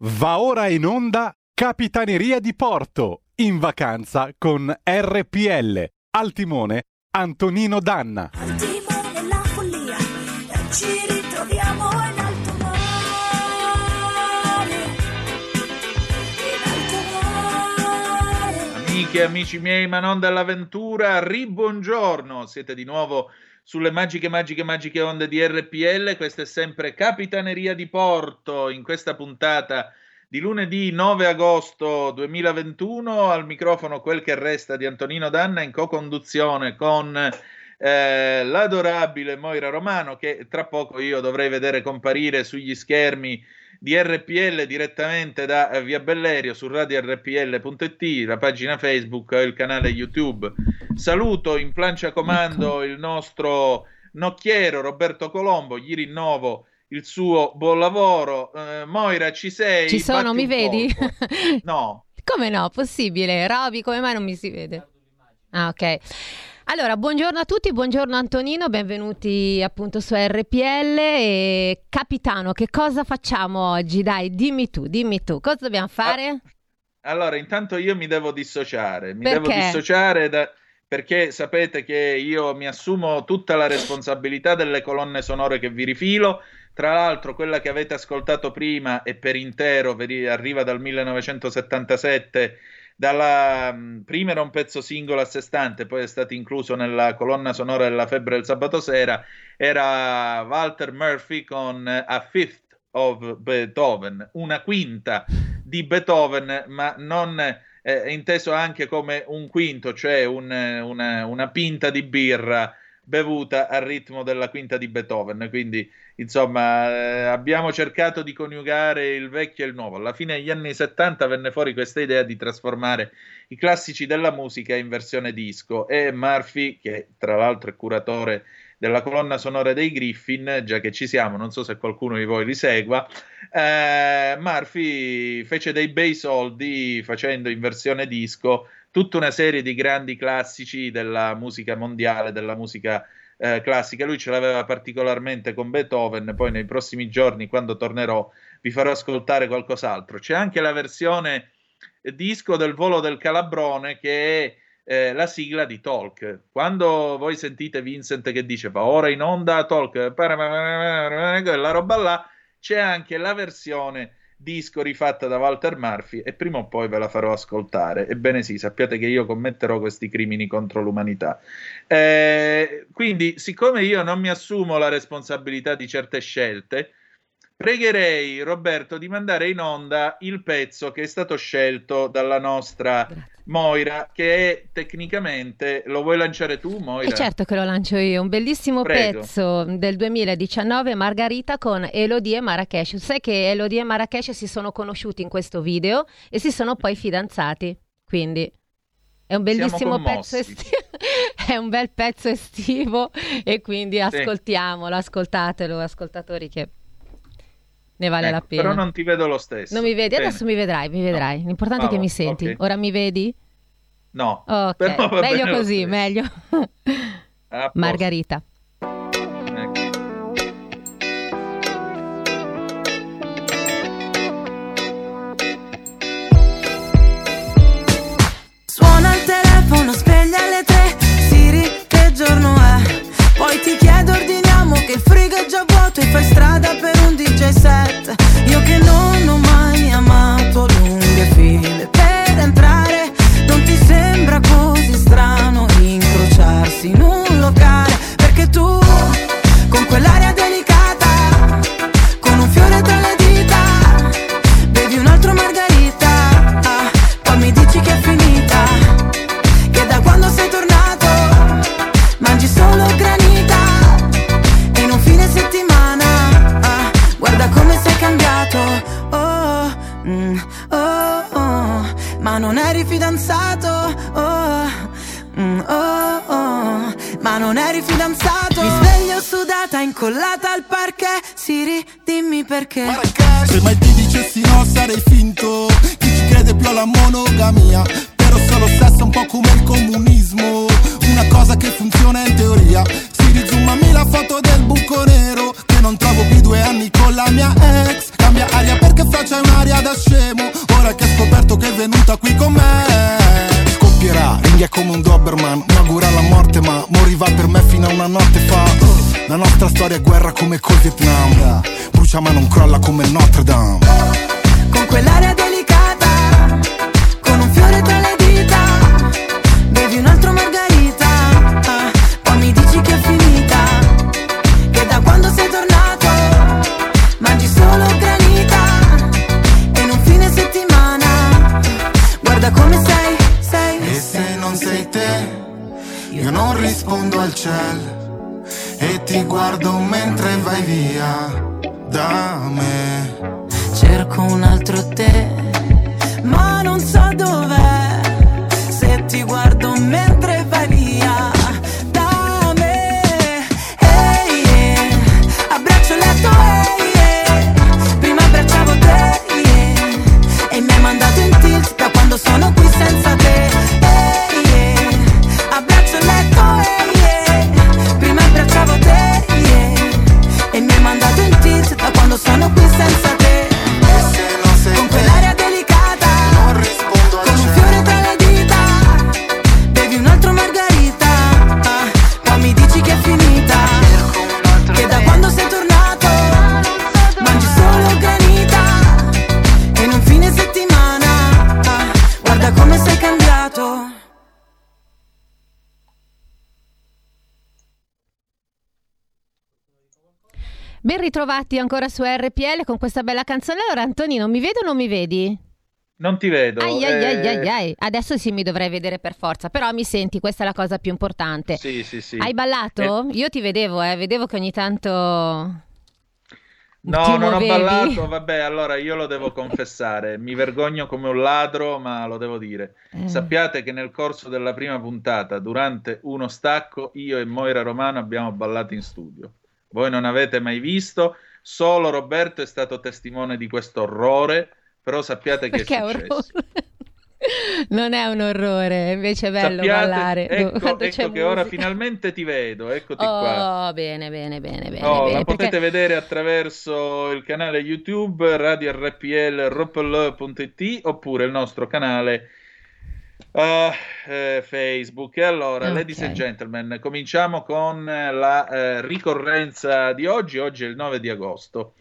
Va ora in onda Capitaneria di Porto, in vacanza con RPL. Al timone Antonino Danna. Al timone la follia, ci ritroviamo in alto mare. In alto mare. Amiche e amici miei, ma non dall'avventura, ribuongiorno, siete di nuovo sulle magiche, magiche, magiche onde di RPL, questa è sempre Capitaneria di Porto, in questa puntata di lunedì 9 agosto 2021, al microfono quel che resta di Antonino Danna in co-conduzione con eh, l'adorabile Moira Romano che tra poco io dovrei vedere comparire sugli schermi di RPL direttamente da eh, Via Bellerio su radiorpl.it, la pagina Facebook e il canale YouTube. Saluto in plancia comando il nostro nocchiero Roberto Colombo, gli rinnovo il suo buon lavoro. Eh, Moira, ci sei? Ci sono, mi vedi? No. Come no? Possibile. Roby, come mai non mi si vede? Ah, ok. Allora, buongiorno a tutti, buongiorno Antonino, benvenuti appunto su RPL e capitano, che cosa facciamo oggi? Dai, dimmi tu, dimmi tu, cosa dobbiamo fare? Allora, intanto io mi devo dissociare, mi Perché? devo dissociare da- perché sapete che io mi assumo tutta la responsabilità delle colonne sonore che vi rifilo. Tra l'altro, quella che avete ascoltato prima e per intero arriva dal 1977. Dalla, mh, prima era un pezzo singolo a sé stante, poi è stato incluso nella colonna sonora della Febbre del sabato sera. Era Walter Murphy con A Fifth of Beethoven, una quinta di Beethoven, ma non eh, inteso anche come un quinto, cioè un- una, una pinta di birra bevuta al ritmo della quinta di Beethoven. Quindi, insomma, eh, abbiamo cercato di coniugare il vecchio e il nuovo. Alla fine degli anni 70 venne fuori questa idea di trasformare i classici della musica in versione disco e Murphy, che tra l'altro è curatore della colonna sonora dei Griffin, già che ci siamo, non so se qualcuno di voi li segua, eh, Murphy fece dei bei soldi facendo in versione disco tutta una serie di grandi classici della musica mondiale, della musica eh, classica. Lui ce l'aveva particolarmente con Beethoven, poi nei prossimi giorni, quando tornerò, vi farò ascoltare qualcos'altro. C'è anche la versione disco del volo del Calabrone che è eh, la sigla di Talk. Quando voi sentite Vincent che dice va ora in onda Talk, quella roba là, c'è anche la versione disco rifatta da Walter Murphy e prima o poi ve la farò ascoltare. Ebbene sì, sappiate che io commetterò questi crimini contro l'umanità. Eh, quindi, siccome io non mi assumo la responsabilità di certe scelte, pregherei Roberto di mandare in onda il pezzo che è stato scelto dalla nostra Moira, che è tecnicamente, lo vuoi lanciare tu, Moira? E certo che lo lancio io, un bellissimo Prego. pezzo del 2019, Margarita con Elodie e Marrakesh. Sai che Elodie e Marrakesh si sono conosciuti in questo video e si sono poi fidanzati, quindi è un bellissimo pezzo estivo. È un bel pezzo estivo e quindi ascoltiamolo, ascoltatelo, ascoltatori che ne vale la Ecco, pena. Però non ti vedo lo stesso. Non mi vedi? Bene. Adesso mi vedrai, mi vedrai. L'importante è che Ah, mi senti. ok. Ora mi vedi? No. Ok, Però meglio così, meglio. A posto. Margarita. Ecco. Suona il telefono, sveglia alle tre Siri, che giorno è? Poi ti chiedo, ordiniamo che il frigo è già vuoto E fai strada per un DJ set. Io che non ho Ma non eri fidanzato. Mi sveglio sudata incollata al parquet. Siri dimmi perché. Se mai ti dicessi no sarei finto. Chi ci crede più alla monogamia? Però solo sesso è un po' come il comunismo. Una cosa che funziona in teoria. Si rizoomami la foto del buco nero Che non trovo più due anni con la mia ex. Cambia aria perché c'è un'aria da venuta qui con me Scoppierà, ringhia come un Doberman Mi augura la morte ma moriva per me fino a una notte fa. La nostra storia è guerra come col Vietnam Brucia ma non crolla come Notre Dame. Con quell'aria delicata Ben ritrovati ancora su RPL con questa bella canzone. Allora, Antonino, mi vedi o non mi vedi? Non ti vedo. Ai, ai, eh, ai. Adesso sì mi dovrei vedere per forza, però mi senti, questa è la cosa più importante. Sì, sì, sì. Hai ballato? Io ti vedevo, eh, vedevo che ogni tanto... No, ti non ho ballato, vabbè, allora io lo devo confessare, mi vergogno come un ladro, ma lo devo dire. Eh. Sappiate che nel corso della prima puntata, durante uno stacco, io e Moira Romano abbiamo ballato in studio. Voi non avete mai visto, solo Roberto è stato testimone di questo orrore, però sappiate che Perché è successo. Non è un orrore, invece è bello Sappiate- ballare. Ecco, ecco che ora musica. finalmente ti vedo, eccoti qua. Oh, bene, bene, bene, bene. Oh, bene, la potete perché- vedere attraverso il canale YouTube Radio RPL roppel.it oppure il nostro canale eh, eh, Facebook. E allora, Ok. ladies and gentlemen, cominciamo con eh, la eh, ricorrenza di oggi. Oggi è il 9 di agosto.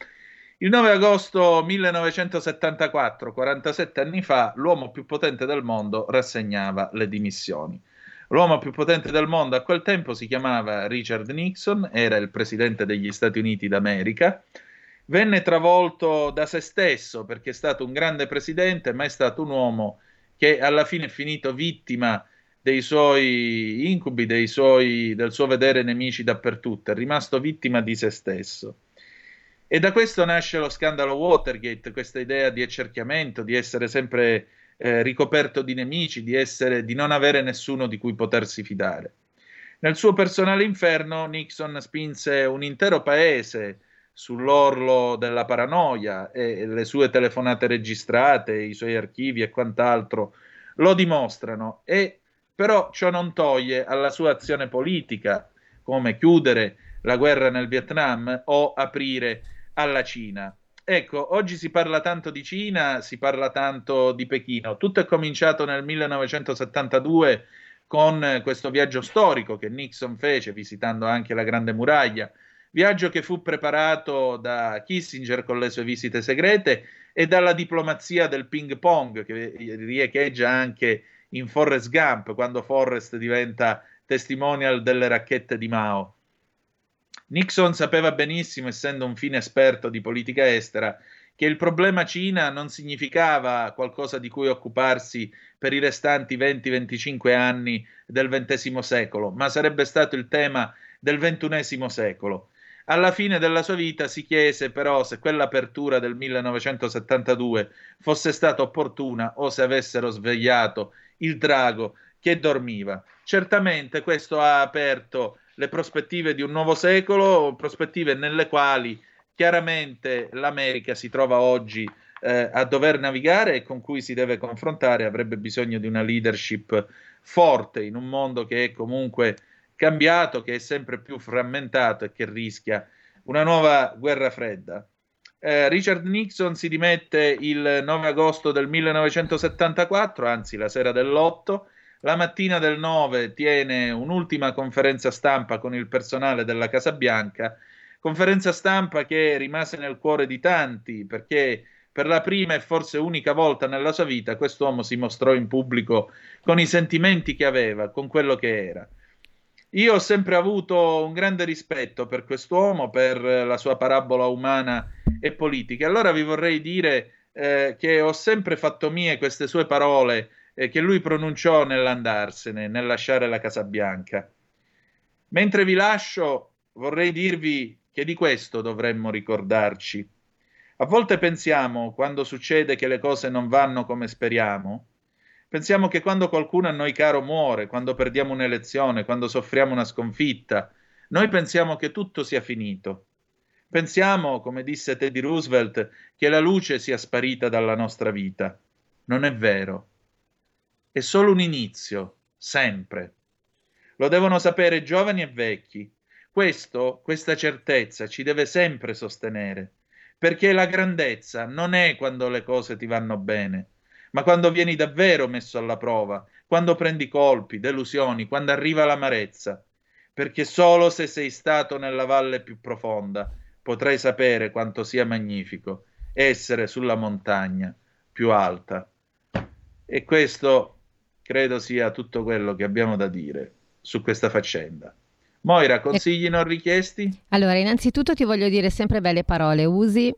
Il 9 agosto 1974, 47 anni fa, l'uomo più potente del mondo rassegnava le dimissioni. L'uomo più potente del mondo a quel tempo si chiamava Richard Nixon, era il presidente degli Stati Uniti d'America. Venne travolto da se stesso perché è stato un grande presidente, ma è stato un uomo che alla fine è finito vittima dei suoi incubi, dei suoi, del suo vedere nemici dappertutto, è rimasto vittima di se stesso. E da questo nasce lo scandalo Watergate, questa idea di accerchiamento, di essere sempre eh, ricoperto di nemici, di, essere, di non avere nessuno di cui potersi fidare. Nel suo personale inferno, Nixon spinse un intero paese sull'orlo della paranoia e le sue telefonate registrate, i suoi archivi e quant'altro lo dimostrano. E però ciò non toglie alla sua azione politica, come chiudere la guerra nel Vietnam o aprire alla Cina. Ecco, oggi si parla tanto di Cina, si parla tanto di Pechino. Tutto è cominciato nel 1972 con questo viaggio storico che Nixon fece visitando anche la Grande Muraglia, viaggio che fu preparato da Kissinger con le sue visite segrete e dalla diplomazia del ping pong che riecheggia anche in Forrest Gump quando Forrest diventa testimonial delle racchette di Mao. Nixon sapeva benissimo, essendo un fine esperto di politica estera, che il problema Cina non significava qualcosa di cui occuparsi per i restanti 20-25 anni del XX secolo, ma sarebbe stato il tema del XXI secolo. Alla fine della sua vita si chiese però se quell'apertura del 1972 fosse stata opportuna o se avessero svegliato il drago che dormiva. Certamente questo ha aperto le prospettive di un nuovo secolo, prospettive nelle quali chiaramente l'America si trova oggi eh, a dover navigare e con cui si deve confrontare, avrebbe bisogno di una leadership forte in un mondo che è comunque cambiato, che è sempre più frammentato e che rischia una nuova guerra fredda. Eh, Richard Nixon si dimette il 9 agosto del 1974, anzi la sera dell'8. La mattina del 9 tiene un'ultima conferenza stampa con il personale della Casa Bianca, conferenza stampa che rimase nel cuore di tanti perché per la prima e forse unica volta nella sua vita quest'uomo si mostrò in pubblico con i sentimenti che aveva, con quello che era. Io ho sempre avuto un grande rispetto per quest'uomo, per la sua parabola umana e politica. Allora vi vorrei dire eh, che ho sempre fatto mie queste sue parole eh, che lui pronunciò nell'andarsene, nel lasciare la Casa Bianca. Mentre vi lascio, vorrei dirvi che di questo dovremmo ricordarci. A volte pensiamo, quando succede che le cose non vanno come speriamo, Pensiamo che quando qualcuno a noi caro muore, quando perdiamo un'elezione, quando soffriamo una sconfitta, noi pensiamo che tutto sia finito. Pensiamo, come disse Teddy Roosevelt, che la luce sia sparita dalla nostra vita. Non è vero. È solo un inizio, sempre. Lo devono sapere giovani e vecchi. Questo, questa certezza ci deve sempre sostenere, perché la grandezza non è quando le cose ti vanno bene, ma quando vieni davvero messo alla prova, quando prendi colpi, delusioni, quando arriva l'amarezza, perché solo se sei stato nella valle più profonda potrai sapere quanto sia magnifico essere sulla montagna più alta. E questo credo sia tutto quello che abbiamo da dire su questa faccenda. Moira, consigli non richiesti? Allora, innanzitutto ti voglio dire sempre belle parole, usi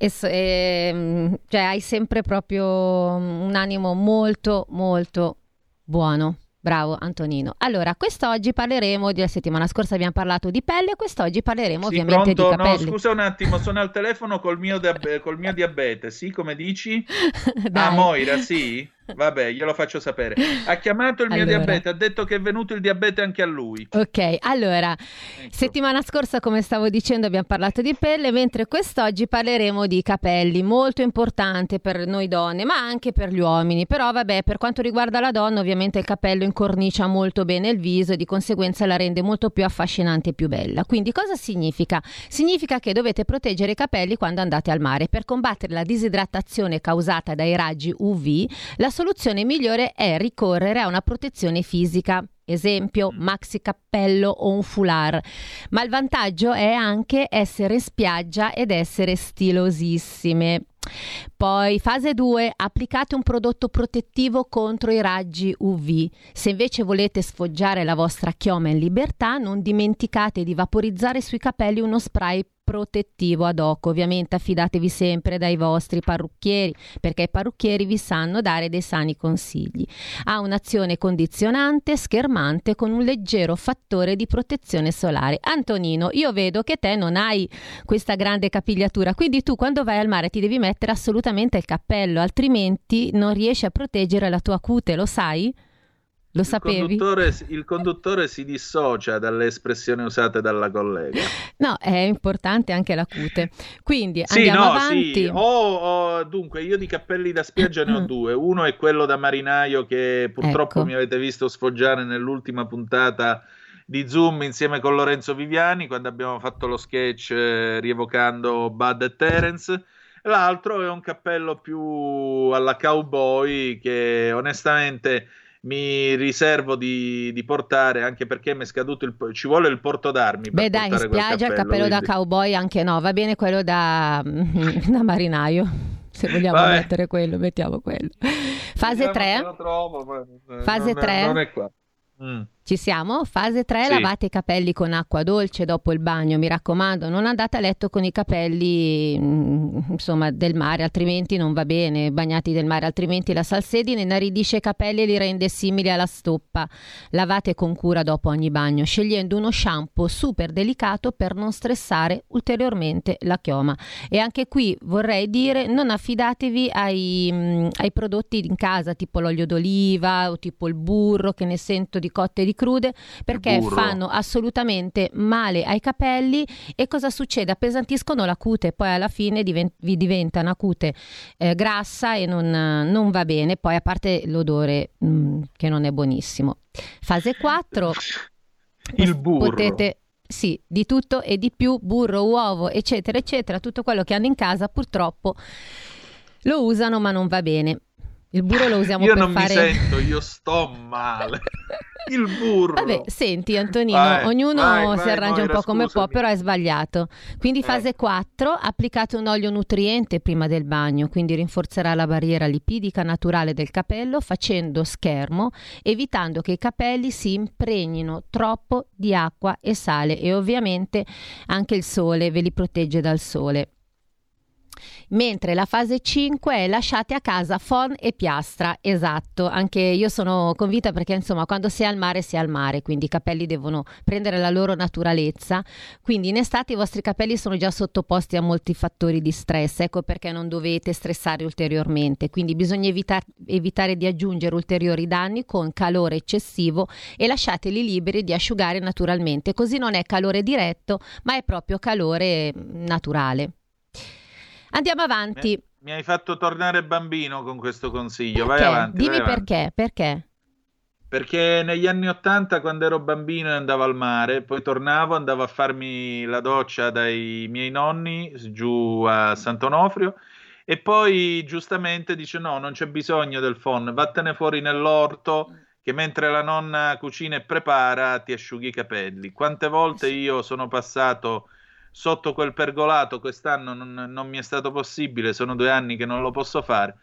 e, e, mm, cioè hai sempre proprio un animo molto molto buono. Bravo Antonino. Allora, quest'oggi parleremo, la settimana scorsa abbiamo parlato di pelle, quest'oggi parleremo sì, ovviamente pronto? di capelli. No, scusa un attimo, sono al telefono col mio, diab- col mio diabete, sì, come dici? Dai. Ah, Moira, sì? Vabbè, glielo faccio sapere. Ha chiamato il mio Allora. diabete, ha detto che è venuto il diabete anche a lui. Ok, allora, Ecco. settimana scorsa, come stavo dicendo, abbiamo parlato di pelle, mentre quest'oggi parleremo di capelli, molto importante per noi donne, ma anche per gli uomini. Però, vabbè, per quanto riguarda la donna, ovviamente il capello incornicia molto bene il viso e di conseguenza la rende molto più affascinante e più bella. Quindi, cosa significa? Significa che dovete proteggere i capelli quando andate al mare. Per combattere la disidratazione causata dai raggi UV, la soluzione migliore è ricorrere a una protezione fisica. Esempio, maxi cappello o un foulard. Ma il vantaggio è anche essere in spiaggia ed essere stilosissime. Poi fase 2, applicate un prodotto protettivo contro i raggi UV. Se invece volete sfoggiare la vostra chioma in libertà, non dimenticate di vaporizzare sui capelli uno spray protettivo ad hoc. Ovviamente affidatevi sempre dai vostri parrucchieri, perché i parrucchieri vi sanno dare dei sani consigli. Ha un'azione condizionante, schermante con un leggero fattore di protezione solare. Antonino, io vedo che te non hai questa grande capigliatura, quindi tu quando vai al mare ti devi mettere assolutamente il cappello, altrimenti non riesci a proteggere la tua cute, lo sai? Lo Il sapevi? conduttore, il conduttore si dissocia dalle espressioni usate dalla collega. No, è importante anche la cute. Quindi Sì, andiamo no, avanti. sì. Ho- ho- dunque, io di cappelli da spiaggia ne ho due. Uno è quello da marinaio che purtroppo Ecco. mi avete visto sfoggiare nell'ultima puntata di Zoom insieme con Lorenzo Viviani quando abbiamo fatto lo sketch eh, rievocando Bud e Terence. L'altro è un cappello più alla cowboy che onestamente mi riservo di, di portare anche perché mi è scaduto il ci vuole il porto d'armi Beh, dai, in spiaggia il cappello da quindi- cowboy anche no, va bene quello da, da marinaio. Se vogliamo Vabbè. mettere quello, mettiamo quello. Fase Vediamo 3. se lo trovo, ma- eh, Fase non è- tre? non è qua. Mm. Ci siamo? Fase 3, Sì. lavate i capelli con acqua dolce dopo il bagno, mi raccomando, non andate a letto con i capelli mm, insomma del mare, altrimenti non va bene, bagnati del mare, altrimenti la salsedine inaridisce i capelli e li rende simili alla stoppa. Lavate con cura dopo ogni bagno, scegliendo uno shampoo super delicato per non stressare ulteriormente la chioma. E anche qui vorrei dire non affidatevi ai, mm, ai prodotti in casa, tipo l'olio d'oliva o tipo il burro, che ne sento di cotte e di crude, perché burro. fanno assolutamente male ai capelli e cosa succede? Appesantiscono la cute, poi alla fine diven- vi diventa una cute eh, grassa e non, non va bene, poi a parte l'odore mm, che non è buonissimo. Fase 4, Il burro. potete sì, di tutto e di più, burro, uovo, eccetera, eccetera, tutto quello che hanno in casa purtroppo lo usano ma non va bene. Il burro lo usiamo io per non fare... mi sento, io sto male. Il burro. Vabbè, senti Antonino, Vai, ognuno vai, si vai, arrangia Moira, un po' come può, scusami. però è sbagliato. Quindi fase Eh. 4, applicate un olio nutriente prima del bagno, quindi rinforzerà la barriera lipidica naturale del capello facendo schermo, evitando che i capelli si impregnino troppo di acqua e sale e ovviamente anche il sole ve li protegge dal sole. Mentre la fase 5 è lasciate a casa phon e piastra, esatto, anche io sono convinta perché insomma quando si è al mare si è al mare, quindi i capelli devono prendere la loro naturalezza, quindi in estate i vostri capelli sono già sottoposti a molti fattori di stress, ecco perché non dovete stressare ulteriormente, quindi bisogna evita- evitare di aggiungere ulteriori danni con calore eccessivo e lasciateli liberi di asciugare naturalmente, così non è calore diretto ma è proprio calore mm, naturale. Andiamo avanti. Mi hai fatto tornare bambino con questo consiglio. Vai Perché? avanti. Dimmi vai avanti. perché, perché? Perché negli anni Ottanta, quando ero bambino e andavo al mare, poi tornavo, andavo a farmi la doccia dai miei nonni giù a Sant'Onofrio e poi giustamente dice no, non c'è bisogno del phon, vattene fuori nell'orto che mentre la nonna cucina e prepara ti asciughi i capelli. Quante volte io sono passato sotto quel pergolato, quest'anno non, non mi è stato possibile, sono due anni che non lo posso fare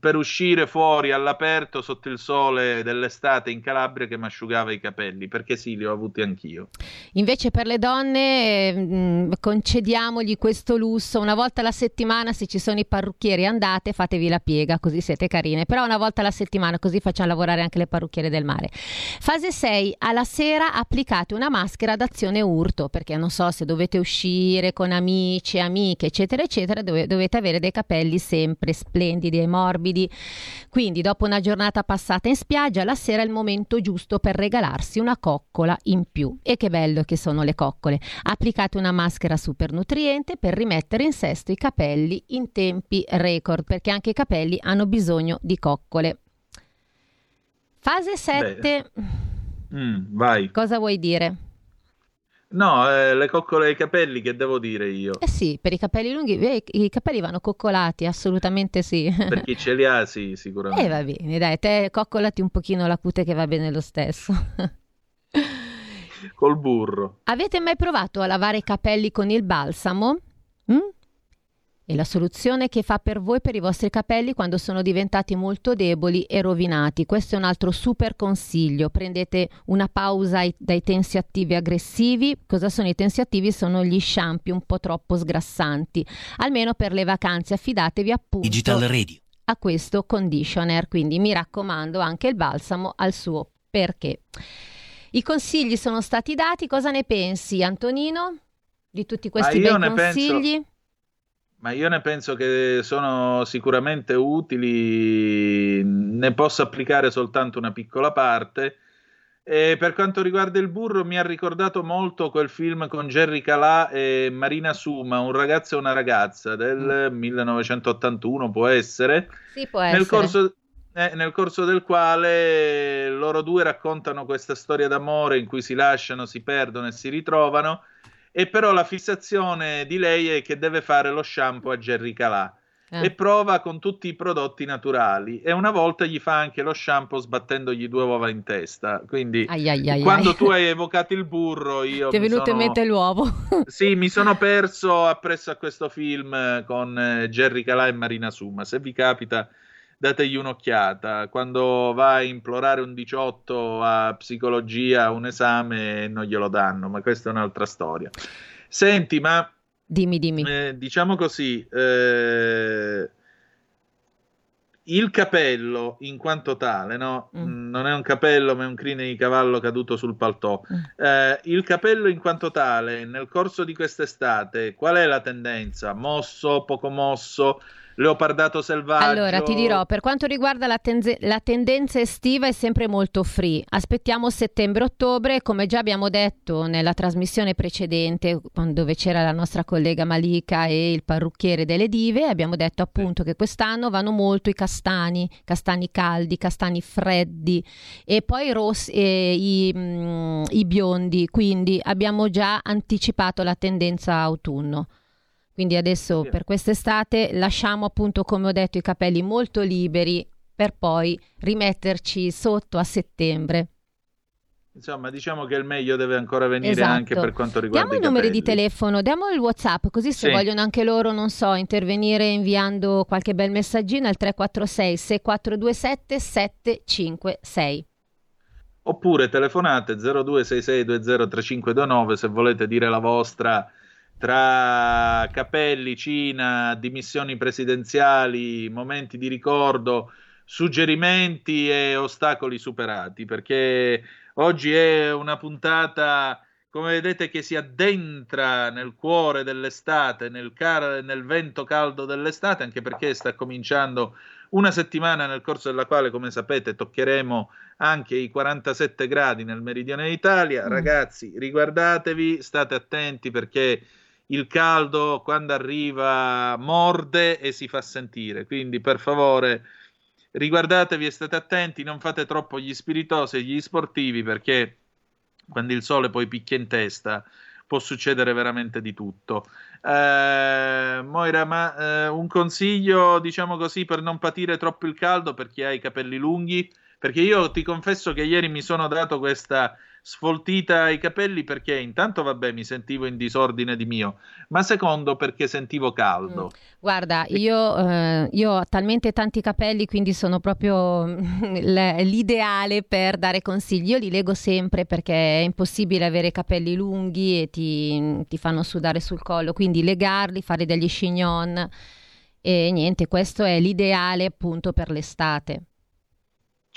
per uscire fuori all'aperto sotto il sole dell'estate in Calabria che mi asciugava i capelli, perché sì, li ho avuti anch'io. Invece per le donne mh, concediamogli questo lusso, una volta alla settimana se ci sono i parrucchieri andate fatevi la piega così siete carine, però una volta alla settimana così facciamo lavorare anche le parrucchiere del mare. Fase 6, alla sera applicate una maschera d'azione urto, perché non so se dovete uscire con amici, amiche eccetera eccetera, dove- dovete avere dei capelli sempre splendidi e morbidi. Quindi dopo una giornata passata in spiaggia, la sera è il momento giusto per regalarsi una coccola in più. E che bello che sono le coccole. Applicate una maschera super nutriente per rimettere in sesto i capelli in tempi record, perché anche i capelli hanno bisogno di coccole. Fase 7, Mm, vai. cosa vuoi dire? No, eh, le coccole ai capelli, che devo dire io? Eh sì, per i capelli lunghi, eh, i capelli vanno coccolati, assolutamente sì. Per chi ce li ha, sì, Eh sicuramente. va bene, dai, te coccolati un pochino la cute che va bene lo stesso. Col burro. Avete mai provato a lavare i capelli con il balsamo? Mm? È la soluzione che fa per voi per i vostri capelli quando sono diventati molto deboli e rovinati. Questo è un altro super consiglio. Prendete una pausa ai- dai tensi attivi aggressivi. Cosa sono i tensi attivi? Sono gli shampoo un po' troppo sgrassanti. Almeno per le vacanze affidatevi appunto Digital Radio. a questo conditioner. Quindi mi raccomando, anche il balsamo al suo perché. I consigli sono stati dati, cosa ne pensi Antonino di tutti questi io bei ne penso- consigli? Ma io ne penso che sono sicuramente utili, ne posso applicare soltanto una piccola parte. E per quanto riguarda il burro, mi ha ricordato molto quel film con Jerry Calà e Marina Suma, un ragazzo e una ragazza del 1981, può essere. Sì, può nel essere. corso, eh, nel corso del quale loro due raccontano questa storia d'amore in cui si lasciano, si perdono e si ritrovano, e però la fissazione di lei è che deve fare lo shampoo a Jerry Calà Eh. e prova con tutti i prodotti naturali e una volta gli fa anche lo shampoo sbattendogli due uova in testa. Quindi Ai, ai, ai, quando tu hai evocato il burro, io Ti è venuto sono... in mente l'uovo. Sì, mi sono perso appresso a questo film eh, con eh, Jerry Calà e Marina Suma. Se vi capita, dategli un'occhiata. Quando va a implorare un 18 a psicologia, un esame, non glielo danno, ma questa è un'altra storia. Senti, ma dimmi, dimmi. eh, diciamo così, eh, il capello in quanto tale, no? Mm. Mm, Non è un capello, ma è un crine di cavallo caduto sul paltò. Mm. Eh, il capello in quanto tale, nel corso di quest'estate, qual è la tendenza? Mosso, poco mosso? Leopardato selvaggio. Allora, ti dirò, per quanto riguarda la, tenze- la tendenza estiva è sempre molto free. Aspettiamo settembre-ottobre, come già abbiamo detto nella trasmissione precedente, dove c'era la nostra collega Malika e il parrucchiere delle dive, abbiamo detto appunto che quest'anno vanno molto i castani, castani caldi, castani freddi e poi rossi, e i, mm, i biondi, quindi abbiamo già anticipato la tendenza autunno. Quindi adesso Sì. per quest'estate lasciamo appunto, come ho detto, i capelli molto liberi per poi rimetterci sotto a settembre. Insomma, diciamo che il meglio deve ancora venire Esatto. anche per quanto riguarda Diamo i i numeri di telefono, diamo il WhatsApp, così se Sì. vogliono anche loro, non so, intervenire inviando qualche bel messaggino al 346 6427 756. Oppure telefonate 0266203529 se volete dire la vostra tra capelli, Cina, dimissioni presidenziali, momenti di ricordo, suggerimenti e ostacoli superati, perché oggi è una puntata, come vedete, che si addentra nel cuore dell'estate, nel, car- nel vento caldo dell'estate, anche perché sta cominciando una settimana nel corso della quale, come sapete, toccheremo anche i 47 gradi nel meridione d'Italia. Mm. Ragazzi, riguardatevi, state attenti perché il caldo quando arriva morde e si fa sentire. Quindi, per favore, riguardatevi e state attenti, non fate troppo gli spiritosi e gli sportivi perché quando il sole poi picchia in testa può succedere veramente di tutto. Eh, Moira, ma eh, un consiglio, diciamo così, per non patire troppo il caldo per chi ha i capelli lunghi? Perché io ti confesso che ieri mi sono dato questa sfoltita ai capelli perché intanto, vabbè, mi sentivo in disordine di mio, ma secondo perché sentivo caldo. Guarda, io, eh, io ho talmente tanti capelli, quindi sono proprio l- l'ideale per dare consigli. Io li lego sempre perché è impossibile avere capelli lunghi e ti, ti fanno sudare sul collo, quindi legarli, fare degli chignon e niente, questo è l'ideale appunto per l'estate.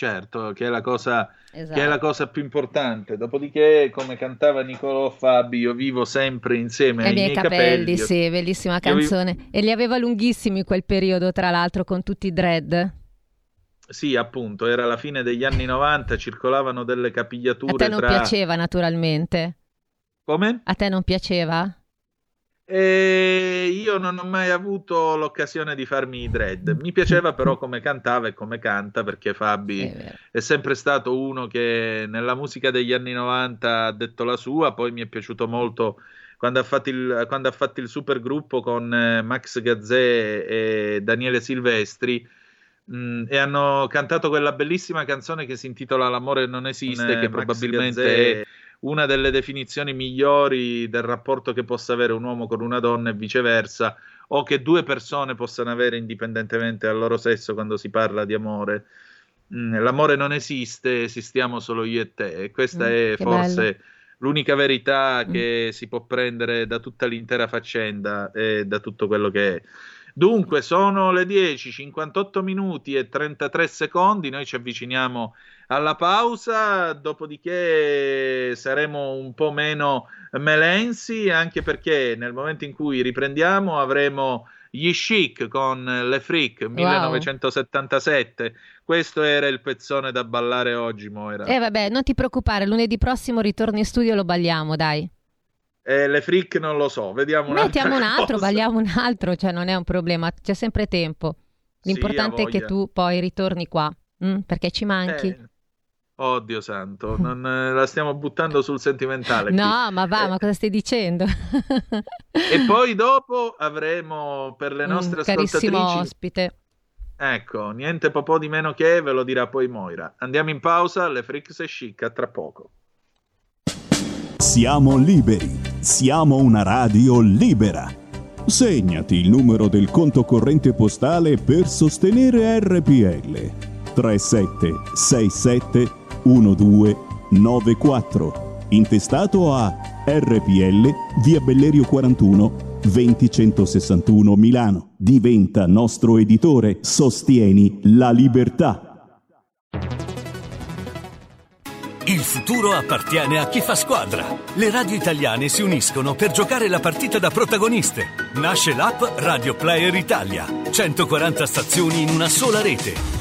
Certo, che è la cosa Esatto. che è la cosa più importante. Dopodiché, come cantava Nicolò Fabi, io vivo sempre insieme ai miei capelli, Io- sì, bellissima io vi- canzone. E li aveva lunghissimi quel periodo, tra l'altro, con tutti i dread. Sì, appunto, era la fine degli anni 90, circolavano delle A capigliature te non tra... piaceva, naturalmente. Come? A te non piaceva? E io non ho mai avuto l'occasione di farmi i dread. Mi piaceva però come cantava e come canta, perché Fabi è è sempre stato uno che nella musica degli anni 90 ha detto la sua, poi mi è piaciuto molto quando ha fatto il, quando ha fatto il supergruppo con eh, Max Gazzè e Daniele Silvestri mh, e hanno cantato quella bellissima canzone che si intitola L'amore non esiste, Eh, che probabilmente Gazzè. è una delle definizioni migliori del rapporto che possa avere un uomo con una donna e viceversa, o che due persone possano avere indipendentemente dal loro sesso quando si parla di amore. Mm, L'amore non esiste, esistiamo solo io e te. E questa Mm, è forse bello. l'unica verità che si può prendere da tutta l'intera faccenda e da tutto quello che è. Dunque, sono le 10, 58 minuti e 33 secondi, noi ci avviciniamo alla pausa, dopodiché saremo un po' meno melensi, anche perché nel momento in cui riprendiamo avremo gli Chic con Le Freak 1977. Questo era il pezzone da ballare oggi, Moira. E vabbè, non ti preoccupare, lunedì prossimo ritorno in studio e lo balliamo, dai. Eh, le Freak non lo so, vediamo Mettiamo un altro, cosa. balliamo un altro, cioè non è un problema, c'è sempre tempo. L'importante Sì, è che tu poi ritorni qua, mm, perché ci manchi. Eh, Oddio santo, non, eh, la stiamo buttando sul sentimentale. qui. No, ma va, Eh, ma cosa stai dicendo? E poi dopo avremo per le Un nostre carissimo ascoltatrici ospite. Ecco, niente po' di meno che, ve lo dirà poi Moira. Andiamo in pausa, le Freaks e Chic, a tra poco. Siamo liberi, siamo una radio libera. Segnati il numero del conto corrente postale per sostenere RPL 3767 1294, intestato a RPL, via Bellerio 41, 2061 Milano. Diventa nostro editore, sostieni la libertà. Il futuro appartiene a chi fa squadra. Le radio italiane si uniscono per giocare la partita da protagoniste. Nasce l'app Radio Player Italia. 140 stazioni in una sola rete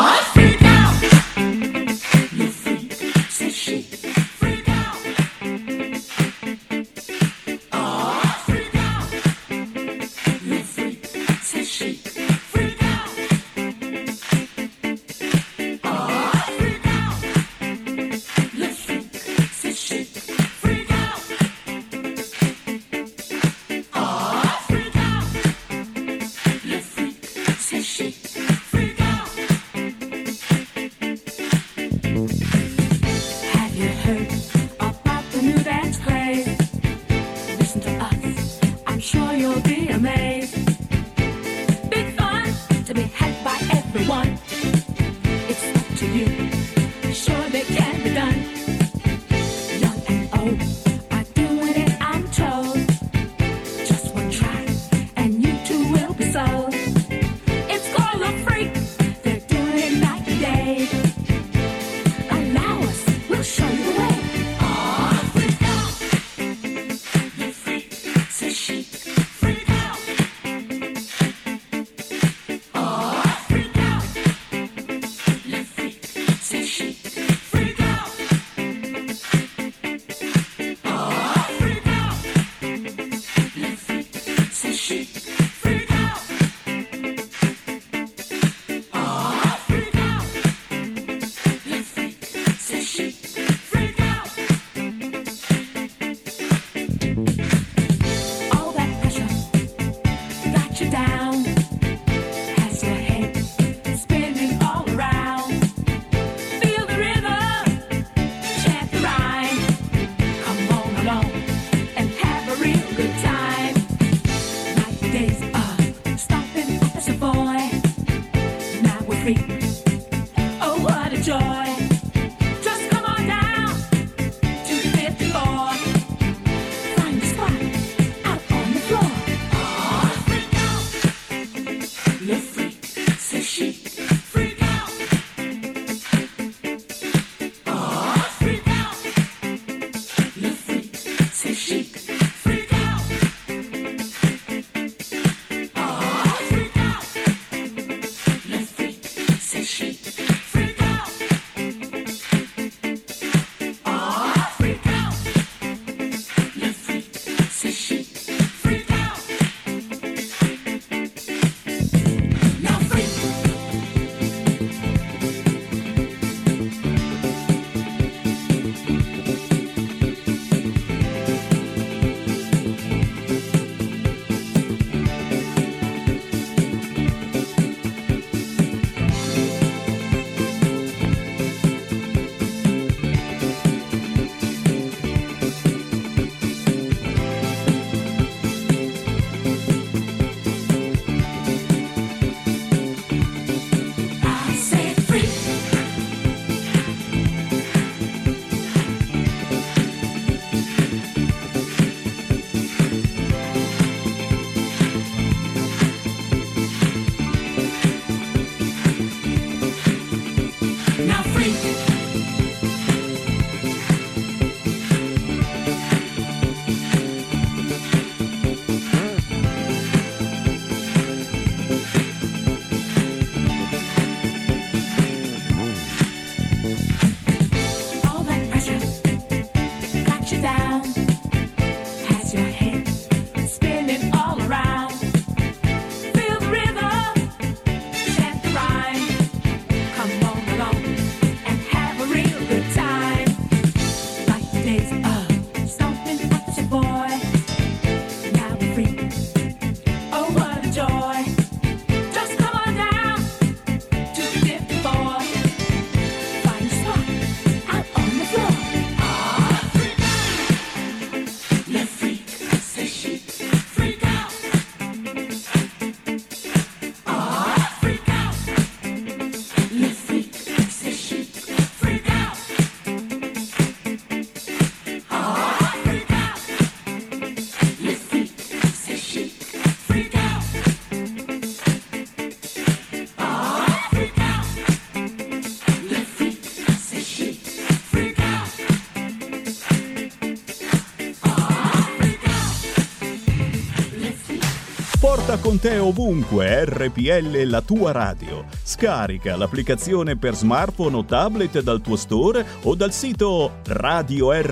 Porta con te ovunque RPL la tua radio. Scarica l'applicazione per smartphone o tablet dal tuo store o dal sito radiorpl.it.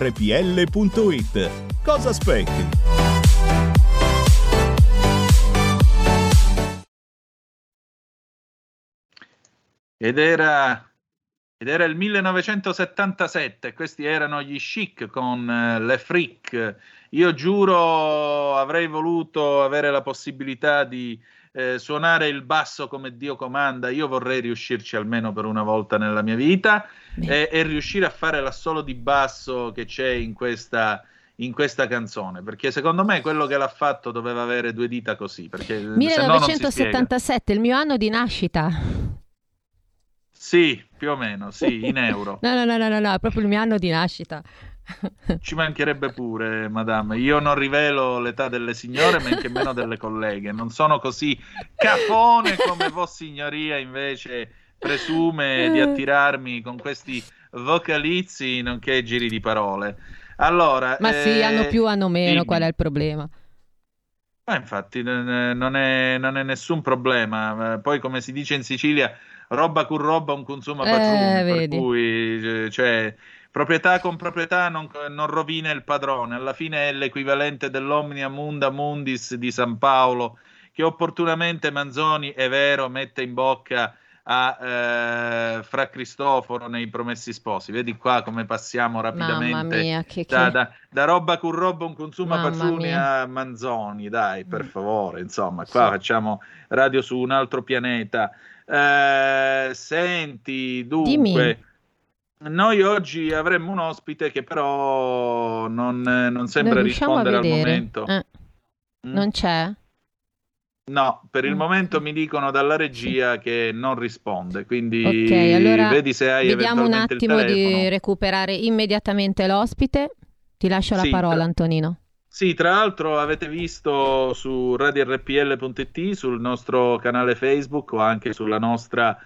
Cosa aspetti? Ed era, ed era il 1977, questi erano gli chic con eh, Le Fric. Io giuro avrei voluto avere la possibilità di eh, suonare il basso come Dio comanda, io vorrei riuscirci almeno per una volta nella mia vita e, e riuscire a fare l'assolo di basso che c'è in questa, in questa canzone, perché secondo me quello che l'ha fatto doveva avere due dita così, perché se no non si spiega. 1977, il mio anno di nascita. Sì, più o meno, sì, in euro. No, no, no, no, no, no, è proprio il mio anno di nascita. Ci mancherebbe pure, madame. Io non rivelo l'età delle signore, men che meno delle colleghe. Non sono così cafone come Vossignoria invece presume di attirarmi con questi vocalizzi nonché giri di parole. Allora, Ma sì, eh, hanno più, hanno meno, dimmi. qual è il problema? Ma infatti n- non è, non è nessun problema. Eh, Poi, come si dice in Sicilia, roba con roba un consuma Eh, patron, per vedi. cui eh, cioè, proprietà con proprietà non, non rovina il padrone. Alla fine è l'equivalente dell'Omnia Munda Mundis di San Paolo, che opportunamente Manzoni, è vero, mette in bocca a eh, Fra Cristoforo nei Promessi Sposi. Vedi qua come passiamo rapidamente Mamma mia, che, che... da, da- da roba con roba un consuma Mamma paciuni a Manzoni, dai, per favore, insomma, Sì. qua facciamo radio su un altro pianeta. Eh, senti, dunque, Dimmi. Noi oggi avremmo un ospite che però non, non sembra non rispondere al momento. Eh, Mm. Non c'è? No, per il Mm. momento mi dicono dalla regia che non risponde, quindi Ok, allora vedi se hai Vediamo un attimo di recuperare immediatamente l'ospite. Ti lascio la Sì, parola, tra- Antonino. Sì, tra l'altro avete visto su radiorpl.it, sul nostro canale Facebook o anche sulla nostra,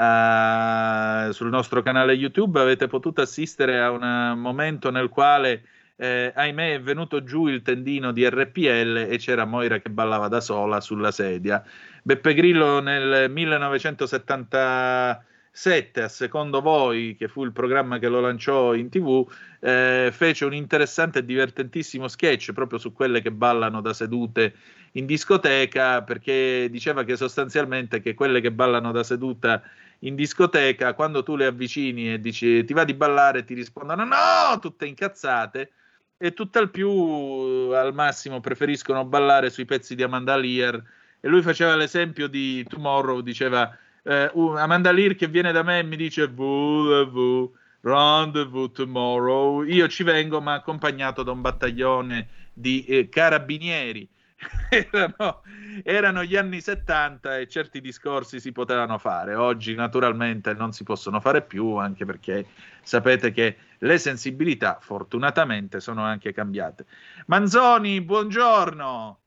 eh, sul nostro canale YouTube, avete potuto assistere a un momento nel quale, eh, ahimè, è venuto giù il tendino di RPL e c'era Moira che ballava da sola sulla sedia. Beppe Grillo nel 1977, a secondo voi, che fu il programma che lo lanciò in tv, eh, fece un interessante e divertentissimo sketch proprio su quelle che ballano da sedute in discoteca perché diceva che sostanzialmente che quelle che ballano da seduta in discoteca quando tu le avvicini e dici ti va di ballare ti rispondono no tutte incazzate e tutt'al più al massimo preferiscono ballare sui pezzi di Amanda Lear e lui faceva l'esempio di Tomorrow diceva eh, uh, Amanda Lear che viene da me e mi dice www Rendezvous tomorrow. Io ci vengo, ma accompagnato da un battaglione di eh, carabinieri. erano, erano gli anni 70 e certi discorsi si potevano fare. Oggi, naturalmente, non si possono fare più, anche perché sapete che le sensibilità, fortunatamente, sono anche cambiate. Manzoni, buongiorno.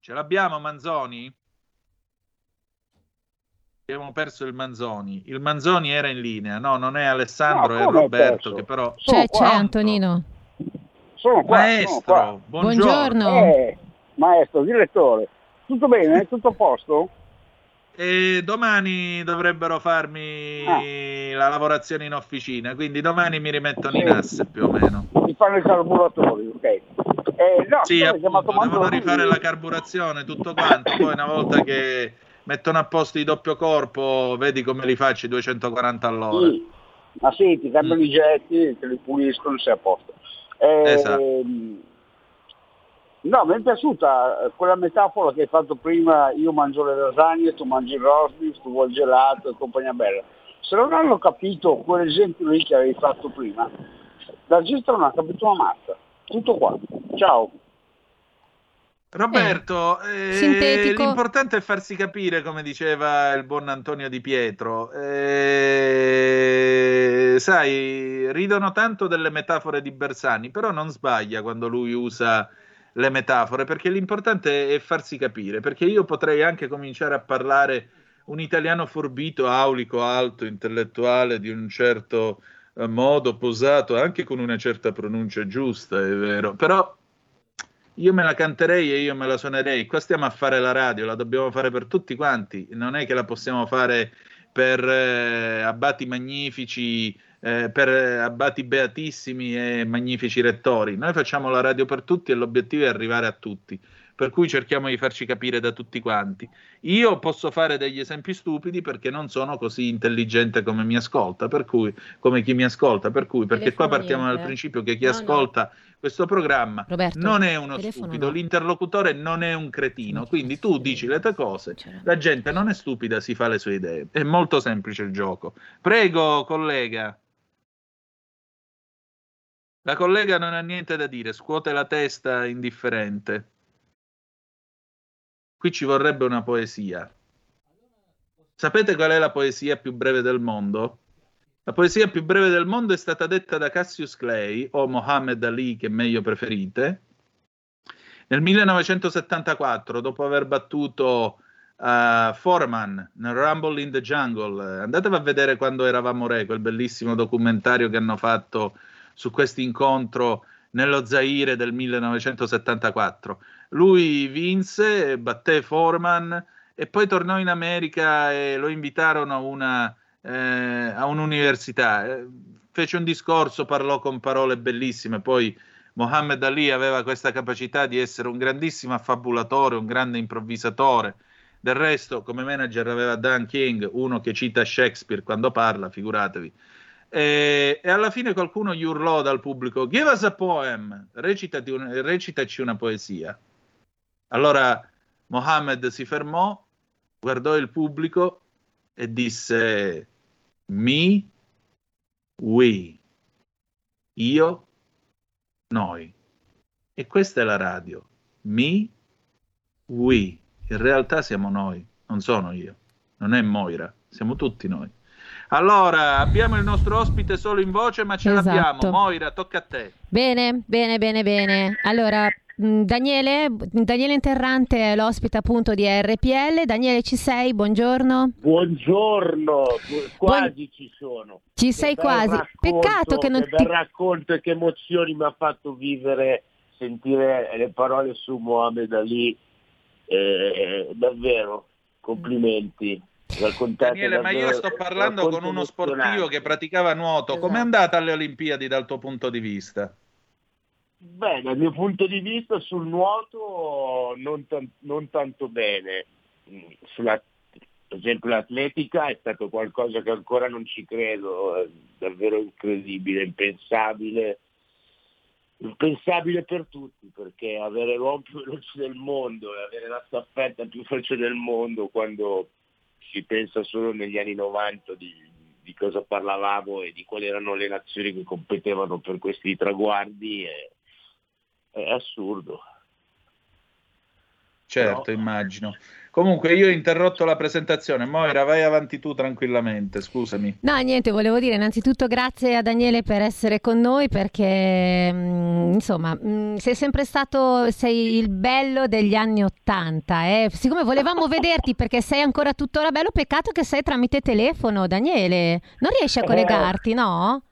Ce l'abbiamo, Manzoni? Abbiamo perso il Manzoni. Il Manzoni era in linea, no? Non è Alessandro, No, è Roberto che però. C'è, c'è Antonino. Sono qua, sono qua. Maestro, buongiorno. Buongiorno. Eh, maestro, direttore, tutto bene? Tutto a posto? E domani dovrebbero farmi Ah. la lavorazione in officina, quindi domani mi rimettono in asse più o meno. Mi fanno i carburatori, ok. Eh, no, Sì, appunto, devono rifare la carburazione, tutto quanto. Poi una volta che mettono a posto i doppio corpo, vedi come li faccio i 240 all'ora. Sì. Ma sì, ti cambiano i getti, te li puliscono, sei a posto. Esatto. No, mi è piaciuta eh, quella metafora che hai fatto prima, io mangio le lasagne, tu mangi il rosbif, tu vuoi il gelato e compagnia bella. Se non hanno capito quell'esempio lì che avevi fatto prima, la regista non ha capito una mazza. Tutto qua. Ciao. Roberto, eh, sintetico. l'importante è farsi capire, come diceva il buon Antonio Di Pietro. Eh, sai, ridono tanto delle metafore di Bersani, però non sbaglia quando lui usa le metafore, perché l'importante è farsi capire, perché io potrei anche cominciare a parlare un italiano forbito, aulico, alto, intellettuale, di un certo eh, modo, posato, anche con una certa pronuncia giusta, è vero, però io me la canterei e io me la suonerei. Qua stiamo a fare la radio, la dobbiamo fare per tutti quanti. Non è che la possiamo fare per eh, abbati magnifici, eh, per eh, abbati beatissimi e magnifici rettori. Noi facciamo la radio per tutti e l'obiettivo è arrivare a tutti. Per cui cerchiamo di farci capire da tutti quanti. Io posso fare degli esempi stupidi perché non sono così intelligente come mi ascolta, per cui, come chi mi ascolta, per cui, perché qua partiamo niente, dal principio che chi No, no. ascolta questo programma Roberto, non è uno stupido, no. l'interlocutore non è un cretino, quindi tu dici le tue cose, la gente non è stupida, si fa le sue idee. È molto semplice il gioco. Prego, collega. La collega non ha niente da dire, scuote la testa indifferente. Qui ci vorrebbe una poesia. Sapete qual è la poesia più breve del mondo? La poesia più breve del mondo è stata detta da Cassius Clay o Mohammed Ali, che meglio preferite, nel 1974, dopo aver battuto eh, Foreman nel Rumble in the Jungle. Andatevi a vedere quando eravamo re, quel bellissimo documentario che hanno fatto su questo incontro nello Zaire del 1974. Lui vinse, batté Foreman e poi tornò in America e lo invitarono a una eh, a un'università. Eh, fece un discorso, parlò con parole bellissime. Poi Mohammed Ali aveva questa capacità di essere un grandissimo affabulatore, un grande improvvisatore. Del resto, come manager aveva Dan King, uno che cita Shakespeare quando parla, figuratevi. E, e alla fine qualcuno gli urlò dal pubblico: Give us a poem, un- recitaci una poesia. Allora Mohammed si fermò, guardò il pubblico e disse: Me, we, io, noi. E questa è la radio. Me, we. In realtà siamo noi, non sono io, non è Moira, siamo tutti noi. Allora, abbiamo il nostro ospite solo in voce, ma ce Esatto. l'abbiamo. Moira, tocca a te. Bene, bene, bene, bene. Allora, Daniele, Daniele Interrante è l'ospite appunto di RPL. Daniele, ci sei? Buongiorno. Buongiorno, quasi ci sono. Ci Che sei quasi. racconto, Peccato che non che ti... racconto e che emozioni mi ha fatto vivere sentire le parole su Mohamed Ali. Eh, davvero, complimenti. Daniele, ma io sto parlando con uno sportivo che praticava nuoto. Com'è Esatto. andata alle Olimpiadi dal tuo punto di vista? Beh, dal mio punto di vista sul nuoto non, tan- non tanto bene. Mm, Sulla, per esempio l'atletica è stato qualcosa che ancora non ci credo, è davvero incredibile, impensabile. Impensabile per tutti, perché avere l'uomo più veloce del mondo e avere la staffetta più veloce del mondo quando si pensa solo negli anni 90 di, di cosa parlavamo e di quali erano le nazioni che competevano per questi traguardi è, è assurdo. Certo, immagino. Comunque io ho interrotto la presentazione. Moira, vai avanti tu tranquillamente, scusami. No, niente, volevo dire innanzitutto grazie a Daniele per essere con noi perché mh, insomma mh, sei sempre stato, sei il bello degli anni Ottanta. Eh. Siccome volevamo vederti perché sei ancora tuttora bello, peccato che sei tramite telefono, Daniele. Non riesci a Eh. collegarti, no?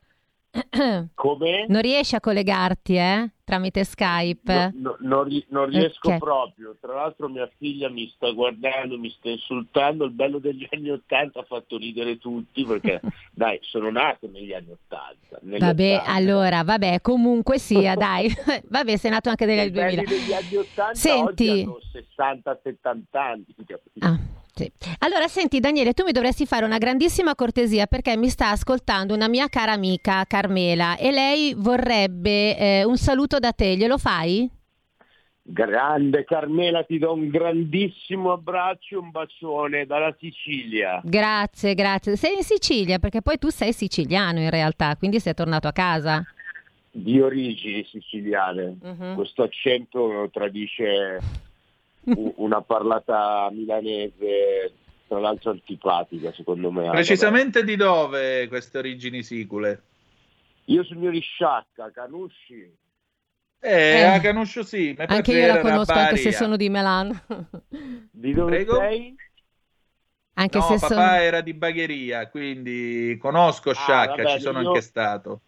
Come? Non riesci a collegarti, eh? Tramite Skype. No, no, non, non riesco Ok. proprio. Tra l'altro mia figlia mi sta guardando, mi sta insultando. Il bello degli anni Ottanta ha fatto ridere tutti perché, dai, sono nato negli anni Ottanta. negli Vabbè, 80. allora, vabbè, comunque sia, dai. Vabbè, sei nato anche nel I belli 2000. degli anni Ottanta Senti. oggi hanno 60-70 anni. capito? Ah, sì. Allora, senti Daniele, tu mi dovresti fare una grandissima cortesia perché mi sta ascoltando una mia cara amica Carmela e lei vorrebbe eh, un saluto da te, glielo fai? Grande Carmela, ti do un grandissimo abbraccio e un bacione dalla Sicilia. Grazie, grazie. Sei in Sicilia perché poi tu sei siciliano in realtà, quindi sei tornato a casa. Di origini siciliane. Mhm. Questo accento tradisce una parlata milanese, tra l'altro antipatica secondo me. Precisamente di dove queste origini sicule? Io sono di Sciacca, Canusci. Eh, Eh, a Canuscio sì. ma Anche io la conosco anche se sono di Milano. Di dove Prego? sei? Anche No, se papà sono... era di Bagheria, quindi conosco Sciacca, vabbè, ci sono io- anche stato.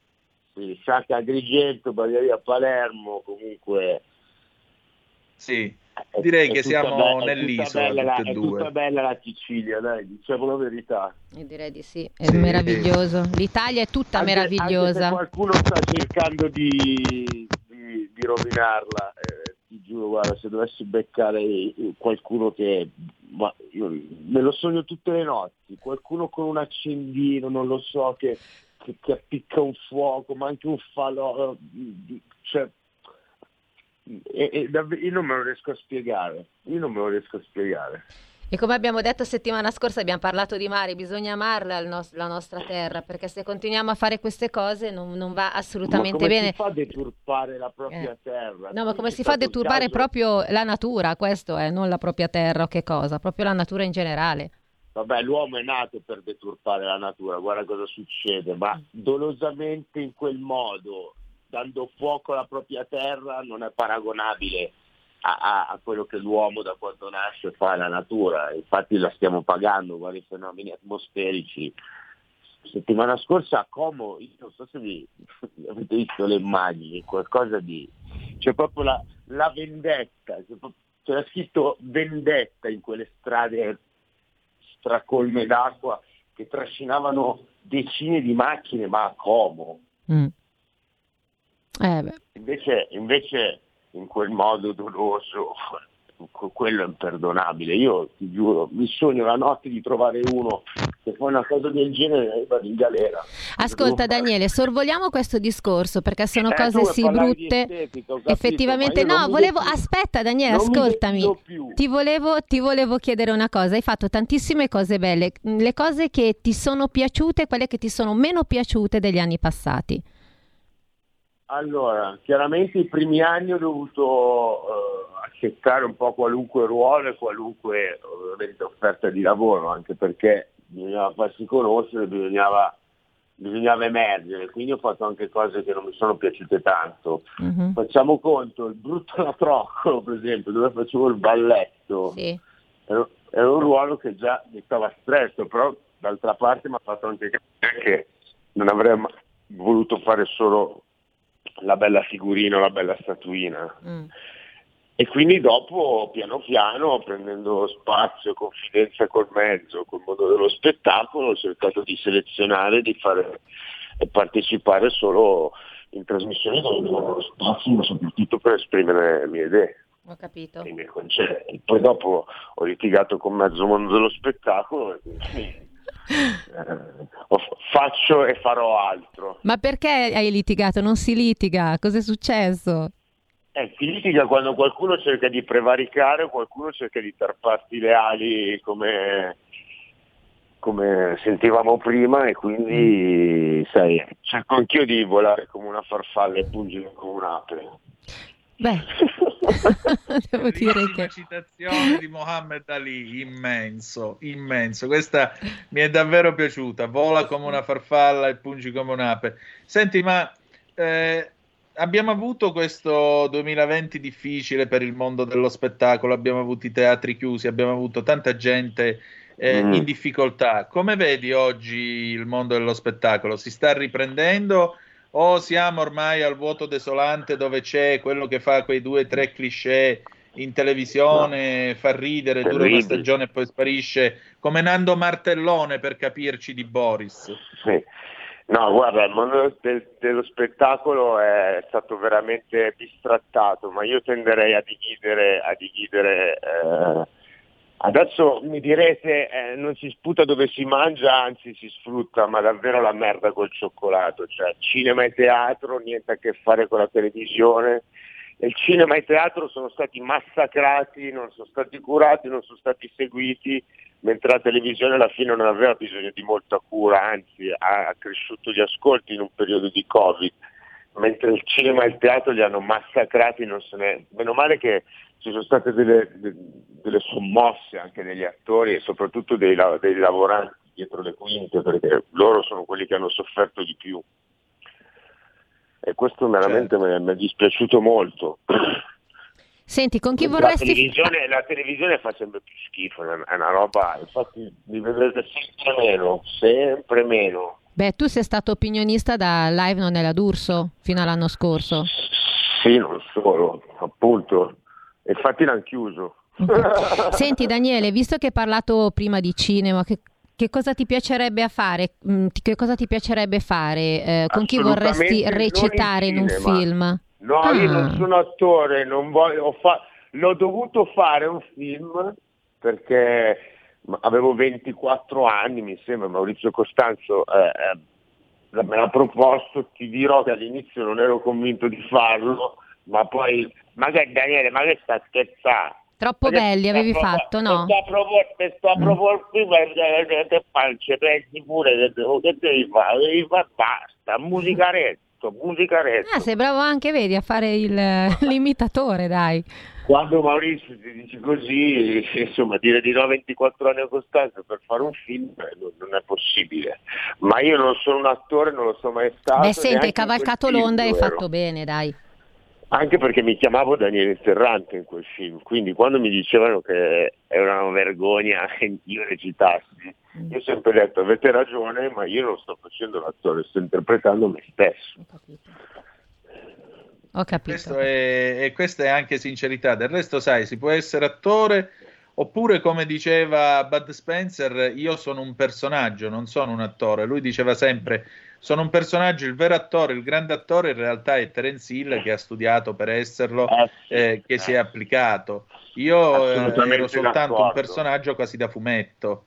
Sì, Sciacca Agrigento, Bagheria Palermo, comunque Sì, direi È che siamo be- è tutta nell'isola bella la- tutte È tutta bella la Sicilia, dai, diciamo la verità. Io direi di sì, è Sì. meraviglioso. L'Italia è tutta Anche- Anche meravigliosa. se qualcuno sta cercando di, di- di rovinarla, eh, ti giuro, guarda, se dovessi beccare eh, qualcuno che... Ma io me lo sogno tutte le notti, qualcuno con un accendino, non lo so, che, che, che appicca un fuoco, ma anche un falò, eh, cioè... e- e davvero- io non me lo riesco a spiegare, io non me lo riesco a spiegare. E come abbiamo detto settimana scorsa, abbiamo parlato di mare, bisogna amarla nos- la nostra terra, perché se continuiamo a fare queste cose non, non va Ma assolutamente come bene. si fa a deturpare la propria Eh. terra? No, ma come C'è si fa a deturbare caso- proprio la natura, questo è, non la propria terra o che cosa, proprio la natura in generale. Vabbè, l'uomo è nato per deturpare la natura, guarda cosa succede, ma dolosamente in quel modo, dando fuoco alla propria terra, non è paragonabile a, a- a quello che l'uomo da quando nasce fa alla natura. Infatti la stiamo pagando, guarda i fenomeni atmosferici. Settimana scorsa a Como, non so se vi avete visto le immagini, qualcosa di... c'è proprio la, la vendetta, c'era scritto vendetta in quelle strade stracolme d'acqua che trascinavano decine di macchine, ma a Como. Mm. Eh, beh. Invece, invece in quel modo doloso, que- quello è imperdonabile. Io ti giuro, mi sogno la notte di trovare uno che fa una cosa del genere e vado in galera. Ascolta Daniele, sorvoliamo questo discorso perché sono Eh, cose sì brutte. capito, Effettivamente no, volevo aspetta Daniele, non mi ascoltami. Ti volevo, ti volevo chiedere una cosa, hai fatto tantissime cose belle, le cose che ti sono piaciute e quelle che ti sono meno piaciute degli anni passati. Allora, chiaramente i primi anni ho dovuto eh, accettare un po' qualunque ruolo e qualunque ovviamente, offerta di lavoro, anche perché bisognava farsi conoscere, bisognava, bisognava emergere, quindi ho fatto anche cose che non mi sono piaciute tanto. Mhm. Facciamo conto, il brutto latroccolo, per esempio, dove facevo il balletto, Sì. era, era un ruolo che già mi stava stretto, però d'altra parte mi ha fatto anche capire che non avrei voluto fare solo la bella figurina o la bella statuina. Mm. E quindi dopo, piano piano, prendendo spazio, confidenza col mezzo, col mondo dello spettacolo, ho cercato di selezionare, di fare e partecipare solo in trasmissioni dove avevo lo spazio, ma soprattutto per esprimere le mie idee Ho capito. i miei concetti. Poi dopo ho litigato con mezzo mondo dello spettacolo e quindi eh, ho- faccio e farò altro. Ma perché hai litigato? Non si litiga, cos'è successo? Eh, si litiga quando qualcuno cerca di prevaricare o qualcuno cerca di tarparti le ali come, come sentivamo prima e quindi sai, cerco anch'io di volare come una farfalla e pungere come un'ape. Beh, devo dire che... citazione di Mohammed Ali, immenso, immenso. Questa mi è davvero piaciuta. Vola come una farfalla e pungi come un'ape. Senti, ma eh, abbiamo avuto questo 2020 difficile per il mondo dello spettacolo, abbiamo avuto i teatri chiusi, abbiamo avuto tanta gente eh, Mm. in difficoltà. Come vedi oggi il mondo dello spettacolo? Si sta riprendendo? O siamo ormai al vuoto desolante dove c'è quello che fa quei due o tre cliché in televisione, fa ridere, dura una stagione e poi sparisce, come Nando Martellone per capirci di Boris. Sì. No, guarda, il mondo del- dello spettacolo è stato veramente bistrattato, ma io tenderei a dividere, a dividere eh, adesso mi direte eh, non si sputa dove si mangia, anzi si sfrutta, ma davvero la merda col cioccolato, cioè cinema e teatro, niente a che fare con la televisione. Il cinema e il teatro sono stati massacrati, non sono stati curati, non sono stati seguiti, mentre la televisione alla fine non aveva bisogno di molta cura, anzi ha cresciuto gli ascolti in un periodo di Covid, mentre il cinema e il teatro li hanno massacrati, non se ne... meno male che ci sono state delle, de- delle sommosse anche degli attori e soprattutto dei, la- dei lavoranti dietro le quinte, perché loro sono quelli che hanno sofferto di più. E questo veramente mi è- mi è dispiaciuto molto. Senti, con chi La vorresti... televisione, la televisione fa sempre più schifo, è una- roba, infatti vi vedrete sempre meno, sempre meno. Beh, tu sei stato opinionista da Live Non è la D'Urso fino all'anno scorso. Sì, non solo, appunto. infatti l'hanno chiuso. Senti Daniele, visto che hai parlato prima di cinema, che, che cosa ti piacerebbe fare? Mm, Che cosa ti piacerebbe fare? Eh, con chi vorresti non in recitare in un film? No, Ah. io non sono attore, non voglio, ho fa- l'ho dovuto fare un film perché avevo 24 anni, mi sembra, Maurizio Costanzo eh, eh, me l'ha proposto, ti dirò che all'inizio non ero convinto di farlo, ma poi, ma che Daniele, ma che sta scherzando? Troppo che belli avevi fatto, no? Sto a proporre, sto a proporre e che- che faccio, pensi pure che, che devi fare? Devi fare basta, musicaretto, musicaretto. Ah, sei bravo anche, vedi, a fare il- l'imitatore, dai. Quando Maurizio ti dice così, insomma, dire di no a 24 anni a Costanzo per fare un film non, non è possibile. Ma io non sono un attore, non lo so mai stato. Beh, senti, hai cavalcato l'onda e hai fatto bene, dai. Anche perché mi chiamavo Daniele Ferrante in quel film, quindi quando mi dicevano che era una vergogna che io recitassi, io ho sempre detto avete ragione, ma io non sto facendo l'attore, sto interpretando me stesso. Ho capito. Questo è, e questa è anche sincerità. Del resto, sai, si può essere attore oppure, come diceva Bud Spencer, io sono un personaggio, non sono un attore. Lui diceva sempre: sono un personaggio, il vero attore, il grande attore in realtà è Terence Hill che ha studiato per esserlo, eh, che si è applicato. Io eh, ero soltanto un d'accordo. personaggio quasi da fumetto.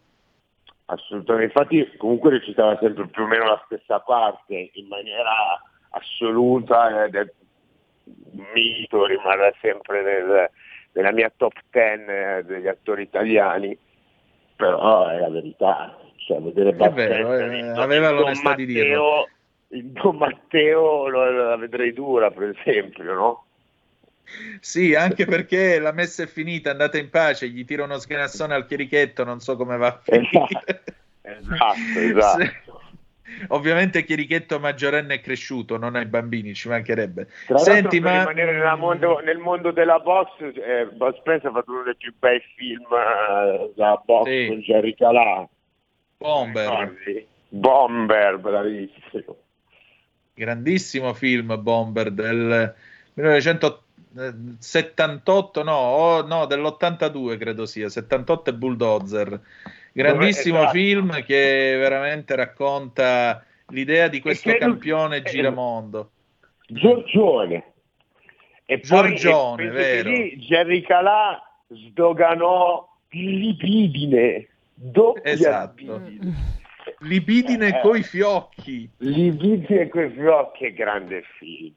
Assolutamente, infatti comunque recitava sempre più o meno la stessa parte in maniera assoluta ed è un mito, rimarrà sempre nel- nella mia top 10 eh, degli attori italiani, però è la verità, cioè vedere Spencer eh, aveva l'onestà di dirlo. In Don Matteo lo- la vedrei dura per esempio, no? Sì, anche perché la messa è finita, andate in pace, gli tira uno sganassone al chierichetto, non so come va a finire. Esatto, esatto. Sì. Ovviamente Chierichetto maggiorenne è cresciuto, non ai bambini, ci mancherebbe. Tra Senti, per ma rimanere mondo- nel mondo della box, eh, Bud Spencer ha fatto uno dei più bei film eh, da box Sì. con Jerry Calà. Bomber? Bomber, bravissimo. grandissimo film Bomber del 1978, no, o- no, dell'82 credo sia, 78 e Bulldozer. Grandissimo Esatto. film che veramente racconta l'idea di questo che- campione eh, giramondo. Giorgione. E poi, Giorgione, penso vero. lì Jerry Calà sdoganò libidine. Doppia Esatto. libidine. Libidine Eh. coi fiocchi. Libidine con i fiocchi, che grande film.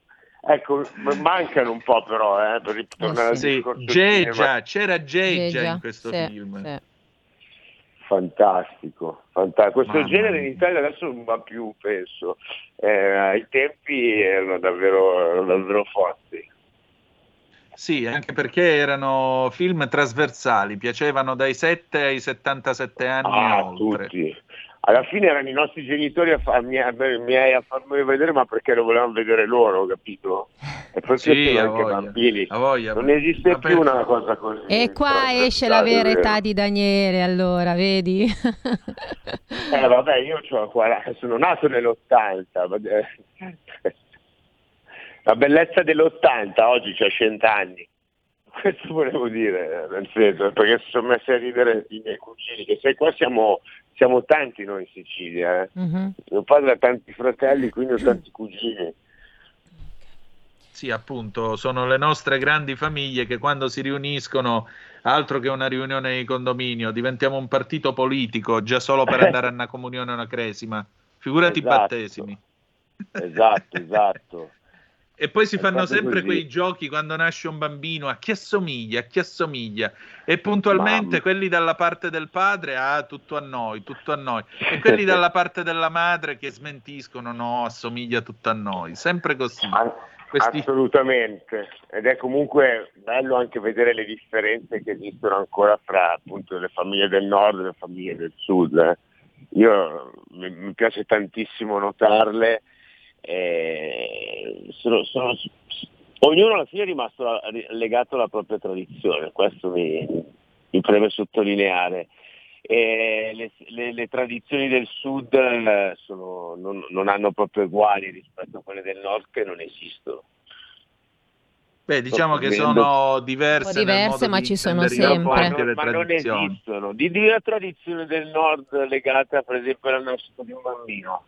Ecco, mancano un po' però, eh, per ritornare al Sì, discorso Gegia, cinema. c'era Gegia Gegia, in questo sì, film. sì. Fantastico, fantastico. Questo Mamma genere in. Italia adesso non va più, penso. Eh, ai tempi erano davvero, erano davvero forti. Sì, anche perché erano film trasversali, piacevano dai 7 ai 77 anni Ah, oltre. tutti. Alla fine erano i nostri genitori a farmi, a, miei a farmi vedere, ma perché lo volevano vedere loro, capito? E poi Sì, anche voglia, bambini. voglia. Non esiste Ma più per- una cosa così. E qua trasversale, esce la vera vero. età di Daniele, allora, vedi? Eh vabbè, io c'ho 40 sono nato nell'80. ma- eh, La bellezza dell'80 oggi c'ha 100 anni. Questo volevo dire, nel senso, perché si sono messi a ridere i miei cugini, che sai qua siamo, siamo tanti noi in Sicilia. Eh. Mhm. Mio padre ha tanti fratelli, quindi ho tanti cugini. Sì, appunto, sono le nostre grandi famiglie che quando si riuniscono, altro che una riunione di condominio, diventiamo un partito politico già solo per andare a una comunione o una cresima. Figurati i Esatto. battesimi. Esatto, esatto. E poi si fanno sempre così. quei giochi quando nasce un bambino a chi assomiglia, a chi assomiglia. E puntualmente Mamma. quelli dalla parte del padre, ah, tutto a noi, tutto a noi. E quelli dalla parte della madre che smentiscono, no, assomiglia tutto a noi. Sempre così. An- Questi- Assolutamente, ed è comunque bello anche vedere le differenze che esistono ancora fra appunto le famiglie del nord e le famiglie del sud. eh. Io mi, mi piace tantissimo notarle, e sono- sono- ognuno alla fine è rimasto legato alla propria tradizione, questo mi, mi preme sottolineare. E le, le- le tradizioni del sud eh, sono- non, non hanno proprio uguali rispetto a quelle del nord che non esistono. Beh, diciamo che prendendo- sono diverse, diverse, nel modo ma di ci sono sempre. le ma non esistono. Di, di una tradizione del nord legata per esempio alla nascita di un bambino.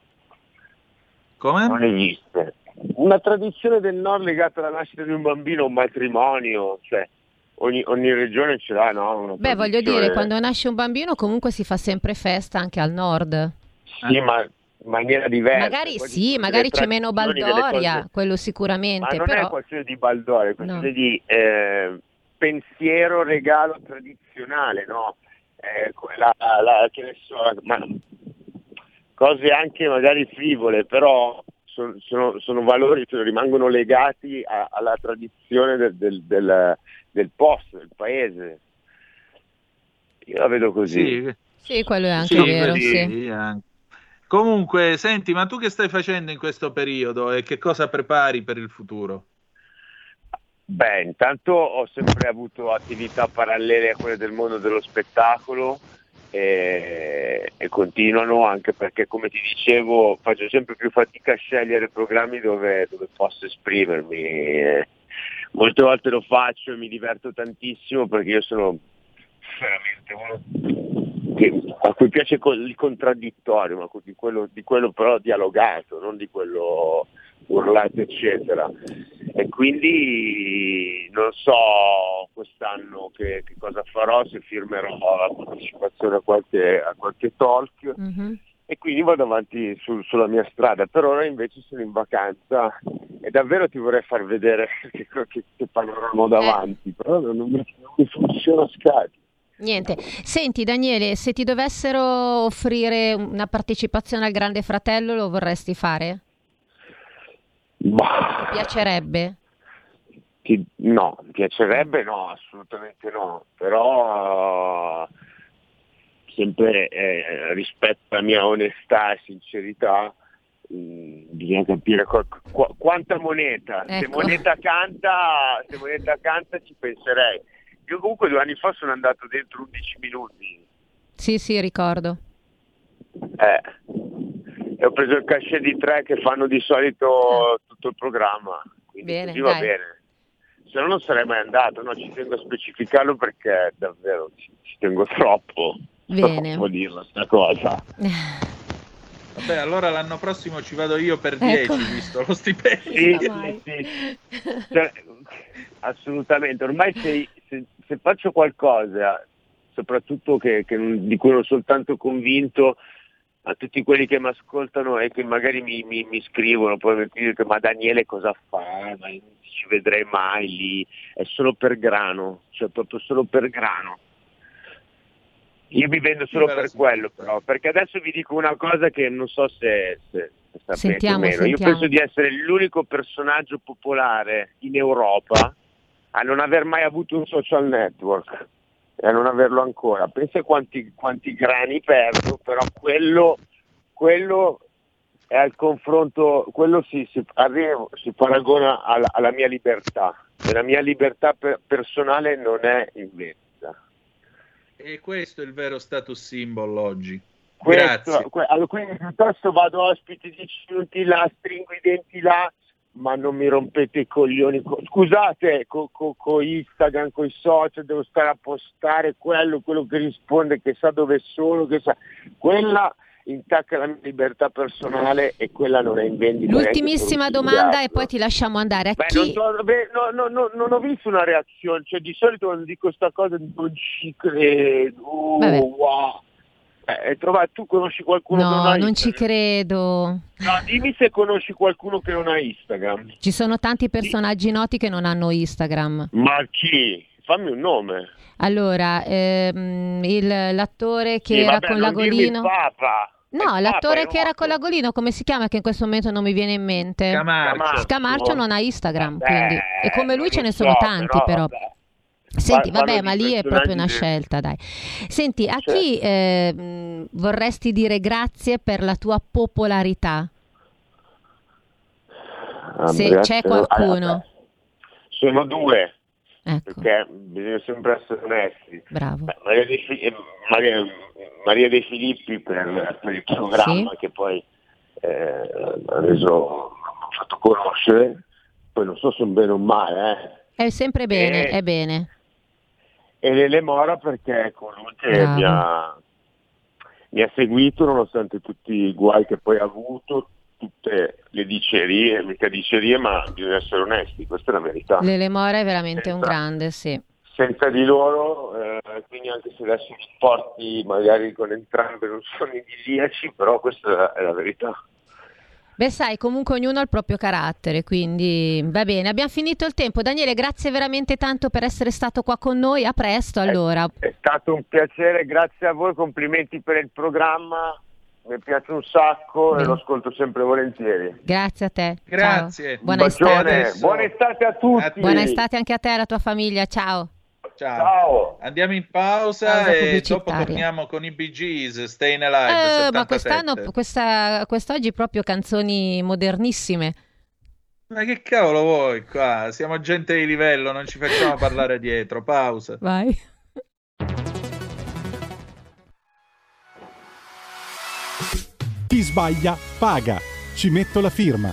Come? Non esiste. Una tradizione del nord legata alla nascita di un bambino, un matrimonio, cioè ogni, ogni regione ce l'ha, no? Una Beh, voglio dire, quando nasce un bambino comunque si fa sempre festa anche al nord. Sì, ma in maniera diversa. Magari Poi sì, magari c'è meno baldoria, cose- quello Ma sicuramente, non è però questione di baldoria, è questione di eh, pensiero regalo tradizionale, no? Eh, quella, la, che ne so, ma cose anche magari frivole, però sono, sono- sono valori che rimangono legati a- alla tradizione del, del- del- del posto, del paese. Io la vedo così. Sì, sì, quello è anche sì, vero, sì, sì. sì, anche. Comunque, senti, ma tu che stai facendo in questo periodo e che cosa prepari per il futuro? Beh, intanto ho sempre avuto attività parallele a quelle del mondo dello spettacolo e, e continuano anche perché, come ti dicevo, faccio sempre più fatica a scegliere programmi dove, dove posso esprimermi. Molte volte lo faccio e mi diverto tantissimo perché io sono veramente uno che- a cui piace il contraddittorio, ma di quello, di quello però dialogato, non di quello urlato eccetera. E quindi non so quest'anno che, che cosa farò, se firmerò la partecipazione a qualche, a qualche talk Mhm. e quindi vado avanti sul- sulla mia strada. Per ora invece sono in vacanza e davvero ti vorrei far vedere che, che, che panorama ho davanti, però non, non mi, funziona scati. Niente. Senti Daniele, se ti dovessero offrire una partecipazione al Grande Fratello, lo vorresti fare? Ma Ti piacerebbe? Ti- no, mi piacerebbe no, assolutamente no, però eh, sempre eh, rispetto alla mia onestà e sincerità mh, bisogna capire qua- qua- quanta moneta, se Ecco. moneta canta, se moneta canta ci penserei. Io comunque due anni fa sono andato dentro 11 minuti Sì, sì, ricordo. eh, e ho preso il cachet di tre che fanno di solito tutto il programma, quindi Bene, così va dai. bene. Se no non sarei mai andato, no, ci tengo a specificarlo perché davvero ci, ci tengo troppo. Bene. Troppo dirla sta cosa. Vabbè, allora l'anno prossimo ci vado io per 10, Ecco. visto lo stipendio. Sì, Mai. sì, sì. Cioè, assolutamente, ormai se, se- se faccio qualcosa, soprattutto che, che non- di cui non sono tanto convinto, a tutti quelli che mi ascoltano e che magari mi, mi- mi scrivono, poi mi dicono ma Daniele cosa fa? Ma non ci vedrei mai lì, è solo per grano, cioè proprio solo per grano. Io mi vendo solo per quello però, perché adesso vi dico una cosa che non so se, se, se sapete Sentiamo, o meno. Io sentiamo. penso di essere l'unico personaggio popolare in Europa a non aver mai avuto un social network e a non averlo ancora. Pensa quanti, quanti grani perdo, però quello, quello è al confronto, quello si, si, arriva- si paragona alla, alla mia libertà. E la mia libertà per- personale non è in vendita. E questo è il vero status symbol oggi. Questo- Grazie. que- allora, quindi piuttosto vado ospite 10 minuti là, stringo i denti là, ma non mi rompete i coglioni. co- Scusate, con Instagram, con i social, devo stare a postare quello, quello che risponde, che sa dove sono, che sa... Quella intacca la mia libertà personale e quella non è in vendita. L'ultimissima domanda e poi ti lasciamo andare. A Beh, non, so- beh, no, no, no, non ho visto una reazione, cioè di solito quando dico sta cosa non ci credo, Vabbè. wow. Eh, hai trovato- tu conosci qualcuno che non No, ha non ci Instagram? credo. No, dimmi se conosci qualcuno che non ha Instagram. Ci sono tanti personaggi noti che non hanno Instagram. Ma chi? Fammi un nome. Allora, ehm, il- l'attore che Sì, era vabbè, con dirmi il l'agolino. Papa. No, Il l'attore Papa è che era con l'agolino, come si chiama? Che in questo momento non mi viene in mente. Camarcio. Scamarcio non ha Instagram, Vabbè, quindi. E come lui ce ne sono so, tanti, però. vabbè. Senti, vabbè, ma lì è proprio una scelta, dai. Senti, a Certo. chi eh, mh, vorresti dire grazie per la tua popolarità? Se Andrea, c'è qualcuno. ah, Sono due, Ecco, perché bisogna sempre essere onesti. bravo. Maria, De eh, Maria- Maria De Filippi per, per il programma Sì. che poi eh, ha reso, ha fatto conoscere, poi non so se un bene o un male, eh. È sempre bene, Eh. è bene. E Lele Mora perché è colui che Bravo. mi ha, mi ha seguito nonostante tutti i guai che poi ha avuto, tutte le dicerie, mica dicerie, ma bisogna essere onesti, questa è la verità. Lele Mora è veramente un Senza- grande, sì. Senza di loro, eh, quindi anche se adesso i rapporti magari con entrambe non sono idilliaci, però questa è la verità. Beh, sai, comunque ognuno ha il proprio carattere, quindi va bene. Abbiamo finito il tempo. Daniele, grazie veramente tanto per essere stato qua con noi. A presto allora. È stato un piacere, grazie a voi, complimenti per il programma, mi piace un sacco e Bene. lo ascolto sempre volentieri. Grazie a te. Grazie. Ciao. Buona estate. buona estate a tutti. Buona estate anche a te e alla tua famiglia. Ciao. Ciao. Ciao. Andiamo in pausa, Pausa e pubblicitaria. dopo torniamo con i Bee Gees, Staying Alive, Eh, 77. ma quest'anno, questa, quest'oggi proprio canzoni modernissime. Ma che cavolo vuoi qua? Siamo gente di livello, non ci facciamo parlare dietro. Pausa. Vai. Chi sbaglia paga. Ci metto la firma.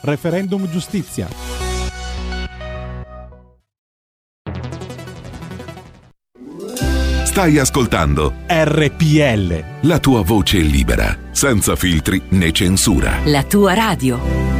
Referendum giustizia. Stai ascoltando RPL. la tua voce libera, senza filtri né censura. La tua radio.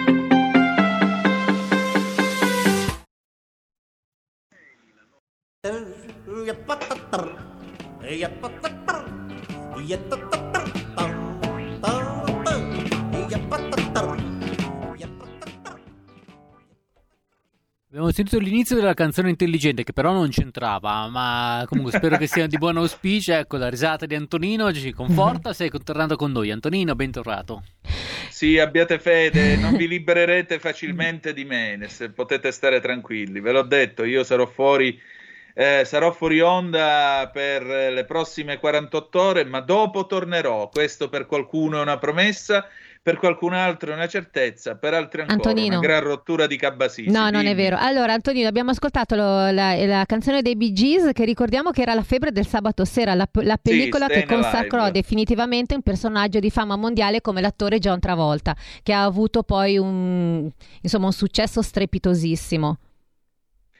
Sentito l'inizio della canzone intelligente che però non c'entrava, ma comunque spero che sia di buon auspicio. Ecco, la risata di Antonino ci conforta, sei tornato con noi. Antonino, bentornato. Sì, abbiate fede, non vi libererete facilmente di me, se potete stare tranquilli. Ve l'ho detto, io sarò fuori, eh, sarò fuori onda per le prossime 48 ore, ma dopo tornerò. Questo per qualcuno è una promessa, per qualcun altro è una certezza, per altri ancora Antonino. una gran rottura di Cabbasisi. No, non è Dimmi. vero. Allora, Antonino, abbiamo ascoltato lo- la, la canzone dei Bee Gees che ricordiamo che era la febbre del sabato sera, la, la pellicola che Stayin' consacrò Alive. definitivamente un personaggio di fama mondiale come l'attore John Travolta, che ha avuto poi un, insomma, un successo strepitosissimo.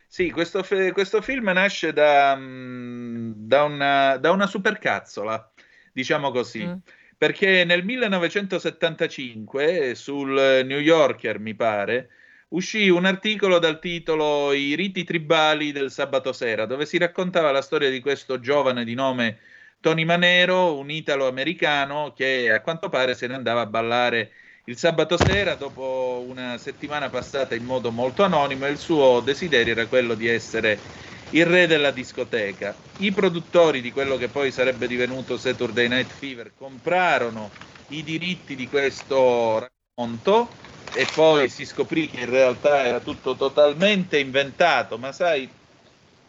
Sì, questo, questo film nasce da, mm, da una, da una supercazzola, diciamo così. Mm. Perché nel 1975 eh, sul New Yorker, mi pare, uscì un articolo dal titolo I riti tribali del sabato sera, dove si raccontava la storia di questo giovane di nome Tony Manero, un italo-americano che a quanto pare se ne andava a ballare il sabato sera dopo una settimana passata in modo molto anonimo e il suo desiderio era quello di essere il re della discoteca. I produttori di quello che poi sarebbe divenuto Saturday Night Fever comprarono i diritti di questo racconto e poi si scoprì che in realtà era tutto totalmente inventato, ma sai,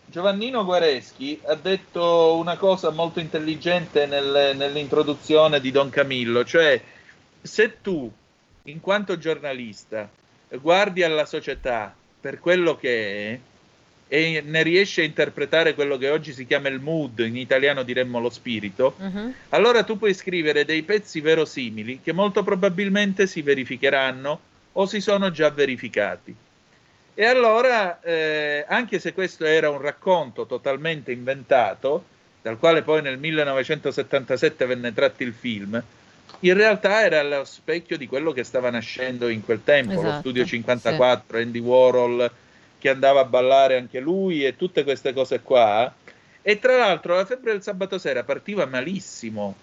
Giovannino Guareschi ha detto una cosa molto intelligente nel- nell'introduzione di Don Camillo, cioè se tu, in quanto giornalista, guardi alla società per quello che è e ne riesci a interpretare quello che oggi si chiama il mood, in italiano diremmo lo spirito, allora tu puoi scrivere dei pezzi verosimili che molto probabilmente si verificheranno o si sono già verificati. E allora, eh, anche se questo era un racconto totalmente inventato, dal quale poi nel 1977 venne tratto il film, in realtà era lo specchio di quello che stava nascendo in quel tempo, lo Esatto, studio 54, Andy Warhol che andava a ballare anche lui e tutte queste cose qua. E tra l'altro la febbre del sabato sera partiva malissimo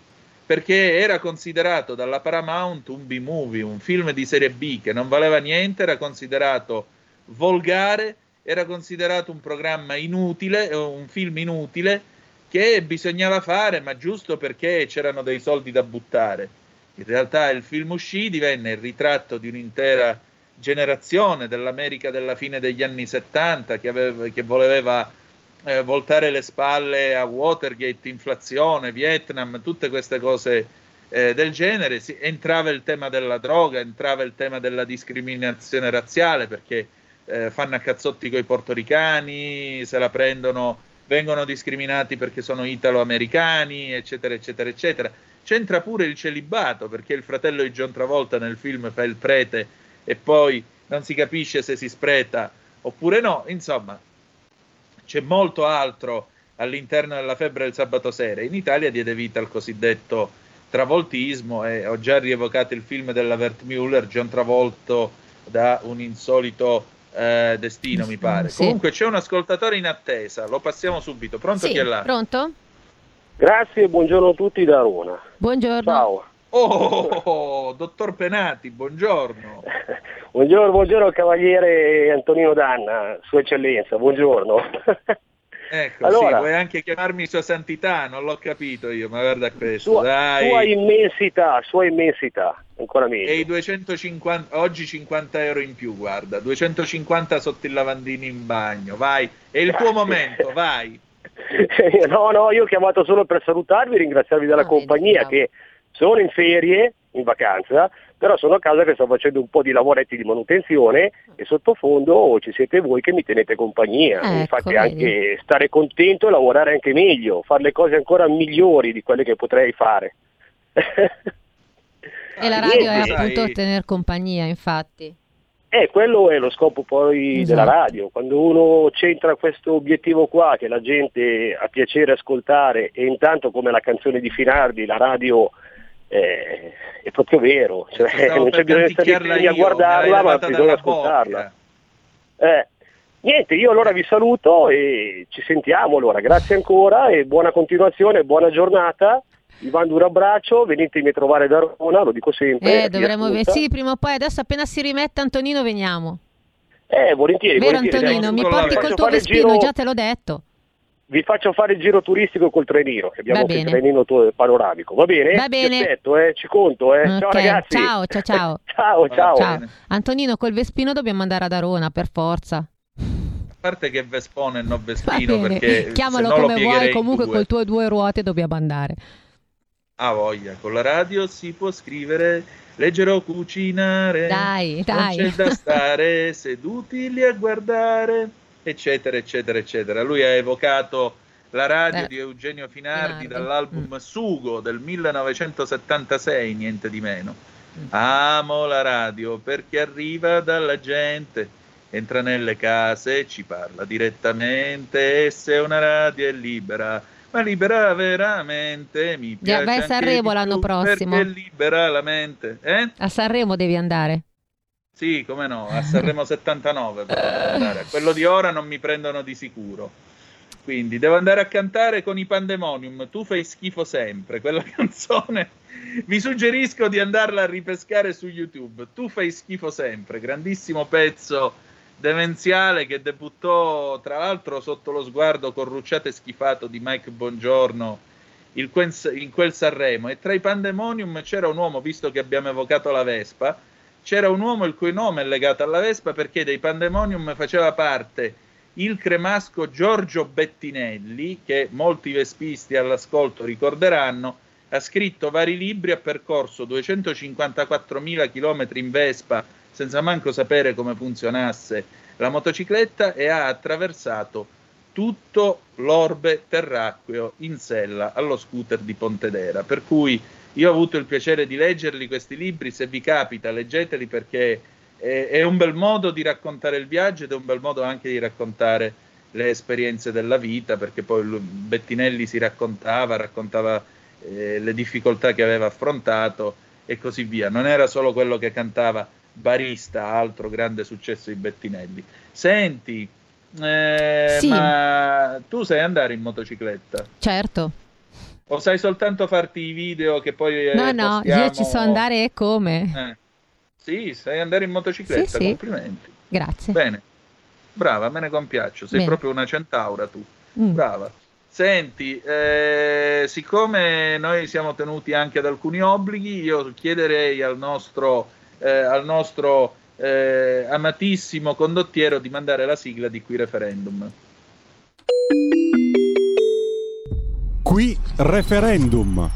perché era considerato dalla Paramount un B-movie, un film di serie B che non valeva niente, era considerato volgare, era considerato un programma inutile, eh, un film inutile che bisognava fare, ma giusto perché c'erano dei soldi da buttare. In realtà il film uscì, divenne il ritratto di un'intera generazione dell'America della fine degli anni 70 che, aveva- che voleva eh, voltare le spalle a Watergate, inflazione, Vietnam, tutte queste cose eh, del genere. Si- entrava il tema della droga, entrava il tema della discriminazione razziale perché eh, fanno a cazzotti coi portoricani, se la prendono, vengono discriminati perché sono italo-americani, eccetera, eccetera, eccetera. C'entra pure il celibato perché il fratello di John Travolta nel film fa il prete e poi non si capisce se si spreta oppure no. Insomma, c'è molto altro all'interno della febbre del sabato sera. In Italia diede vita al cosiddetto travoltismo e ho già rievocato il film della Wertmüller, John Travolto da un insolito eh, destino, mi pare. Sì. Comunque c'è un ascoltatore in attesa, lo passiamo subito. Pronto Sì, chi è là? pronto? Grazie e buongiorno a tutti da Roma. Buongiorno. Ciao. Oh, dottor Penati, buongiorno. Buongiorno, buongiorno cavaliere Antonino Danna, Sua Eccellenza, buongiorno. Ecco, Allora- sì, vuoi anche chiamarmi Sua Santità, non l'ho capito io, ma guarda questo, Sua, dai. sua immensità, sua immensità, ancora meglio. E i 250, oggi 50 euro in più, guarda, 250 sotto il lavandino in bagno, vai, è il tuo momento, vai. no, no, io ho chiamato solo per salutarvi e ringraziarvi della Ah, compagnia bravo. Sono in ferie, in vacanza, però sono a casa che sto facendo un po' di lavoretti di manutenzione e sottofondo ci siete voi che mi tenete compagnia. Ecco, mi fate vedi. anche stare contento e lavorare anche meglio, fare le cose ancora migliori di quelle che potrei fare. E la radio è Sai- appunto tener compagnia, infatti. Eh, quello è lo scopo poi Esatto. della radio, quando uno centra questo obiettivo qua, che la gente ha piacere ascoltare e intanto come la canzone di Finardi, la radio eh, è proprio vero, cioè, non c'è bisogno di stare lì a guardarla, ma bisogna ascoltarla. Eh, niente, io allora vi saluto e ci sentiamo allora, grazie ancora e buona continuazione, buona giornata. Vi mando un abbraccio, venitemi a trovare da Roma, lo dico sempre. Eh, dovremmo ascolta. sì, prima o poi adesso appena si rimette Antonino veniamo. Eh, volentieri, Vero volentieri. Antonino, mi porti col tuo Vespino, giro- già te l'ho detto. Vi faccio fare il giro turistico col trenino, che abbiamo anche il trenino to- panoramico. Va bene? Va bene. Ti aspetto, eh, ci conto, eh. Ciao Ok, ragazzi. Ciao, ciao, ciao. ciao, ciao. Ciao. Antonino, col Vespino dobbiamo andare ad Arona, per forza. A parte che Vespone e non Vespino, perché Chiamalo come vuoi, comunque due. col tuo due ruote dobbiamo andare. Ah, voglia, con la radio si può scrivere, leggere o cucinare. Dai, dai. Non c'è da stare seduti lì a guardare, eccetera, eccetera, eccetera. Lui ha evocato la radio Eh. di Eugenio Finardi Finardi. dall'album Mm. Sugo del 1976, niente di meno. Mm. Amo la radio perché arriva dalla gente, entra nelle case, ci parla direttamente e se una radio è libera, ma libera veramente, mi piace anche Sanremo l'anno prossimo. Perché libera la mente, eh? A Sanremo devi andare. Sì, come no, a Sanremo 79 però quello di ora non mi prendono di sicuro. Quindi devo andare a cantare con i Pandemonium. Tu fai schifo sempre. Quella canzone vi suggerisco di andarla a ripescare su YouTube. Tu fai schifo sempre. Grandissimo pezzo demenziale che debuttò tra l'altro sotto lo sguardo corrucciato e schifato di Mike Bongiorno il quel- in quel Sanremo. E tra i Pandemonium c'era un uomo, visto che abbiamo evocato la Vespa, c'era un uomo il cui nome è legato alla Vespa perché dei Pandemonium faceva parte il cremasco Giorgio Bettinelli, che molti vespisti all'ascolto ricorderanno, ha scritto vari libri, ha percorso 254.000 km in Vespa senza manco sapere come funzionasse la motocicletta e ha attraversato tutto l'orbe terracqueo in sella allo scooter di Pontedera. Per cui io ho avuto il piacere di leggerli questi libri, se vi capita leggeteli perché è, è un bel modo di raccontare il viaggio ed è un bel modo anche di raccontare le esperienze della vita, perché poi Bettinelli si raccontava, raccontava eh, le difficoltà che aveva affrontato e così via. Non era solo quello che cantava Barista, altro grande successo di Bettinelli. Senti, eh, Sì. ma tu sai andare in motocicletta? Certo. O sai soltanto farti i video che poi eh, No, no, io ci so postiamo? andare e come. Eh. Sì, sai andare in motocicletta, Sì, sì. complimenti. Grazie. Bene, brava, me ne compiaccio. Sei Bene. proprio una centaura tu. Mm. Brava. Senti, eh, siccome noi siamo tenuti anche ad alcuni obblighi, io chiederei al nostro, eh, al nostro eh, amatissimo condottiero di mandare la sigla di qui referendum. Qui referendum.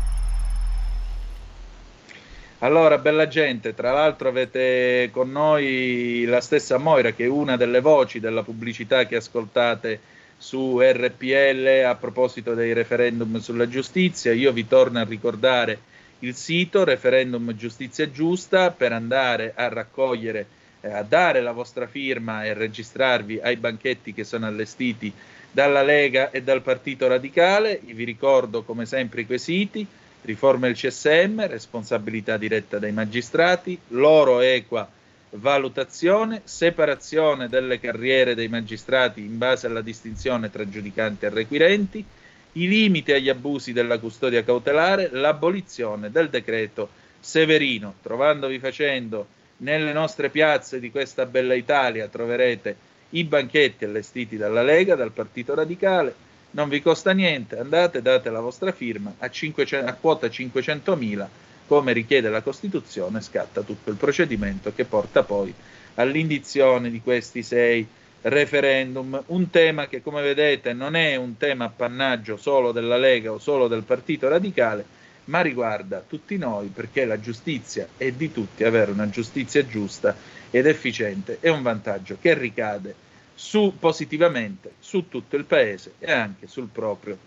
Allora, bella gente, tra l'altro avete con noi la stessa Moira, che è una delle voci della pubblicità che ascoltate su RPL a proposito dei referendum sulla giustizia. Io vi torno a ricordare il sito Referendum Giustizia Giusta per andare a raccogliere, eh, a dare la vostra firma e registrarvi ai banchetti che sono allestiti dalla Lega e dal Partito Radicale. Vi ricordo come sempre i quesiti riforma del CSM, responsabilità diretta dei magistrati, loro equa valutazione, separazione delle carriere dei magistrati in base alla distinzione tra giudicanti e requirenti, i limiti agli abusi della custodia cautelare, l'abolizione del decreto Severino. Trovandovi facendo nelle nostre piazze di questa bella Italia troverete i banchetti allestiti dalla Lega, dal Partito Radicale, non vi costa niente, andate, date la vostra firma a, 500 a quota 500.000, come richiede la Costituzione, scatta tutto il procedimento che porta poi all'indizione di questi sei referendum, un tema che come vedete non è un tema appannaggio solo della Lega o solo del Partito Radicale, ma riguarda tutti noi perché la giustizia è di tutti, avere una giustizia giusta ed efficiente è un vantaggio che ricade su, positivamente su tutto il paese e anche sul proprio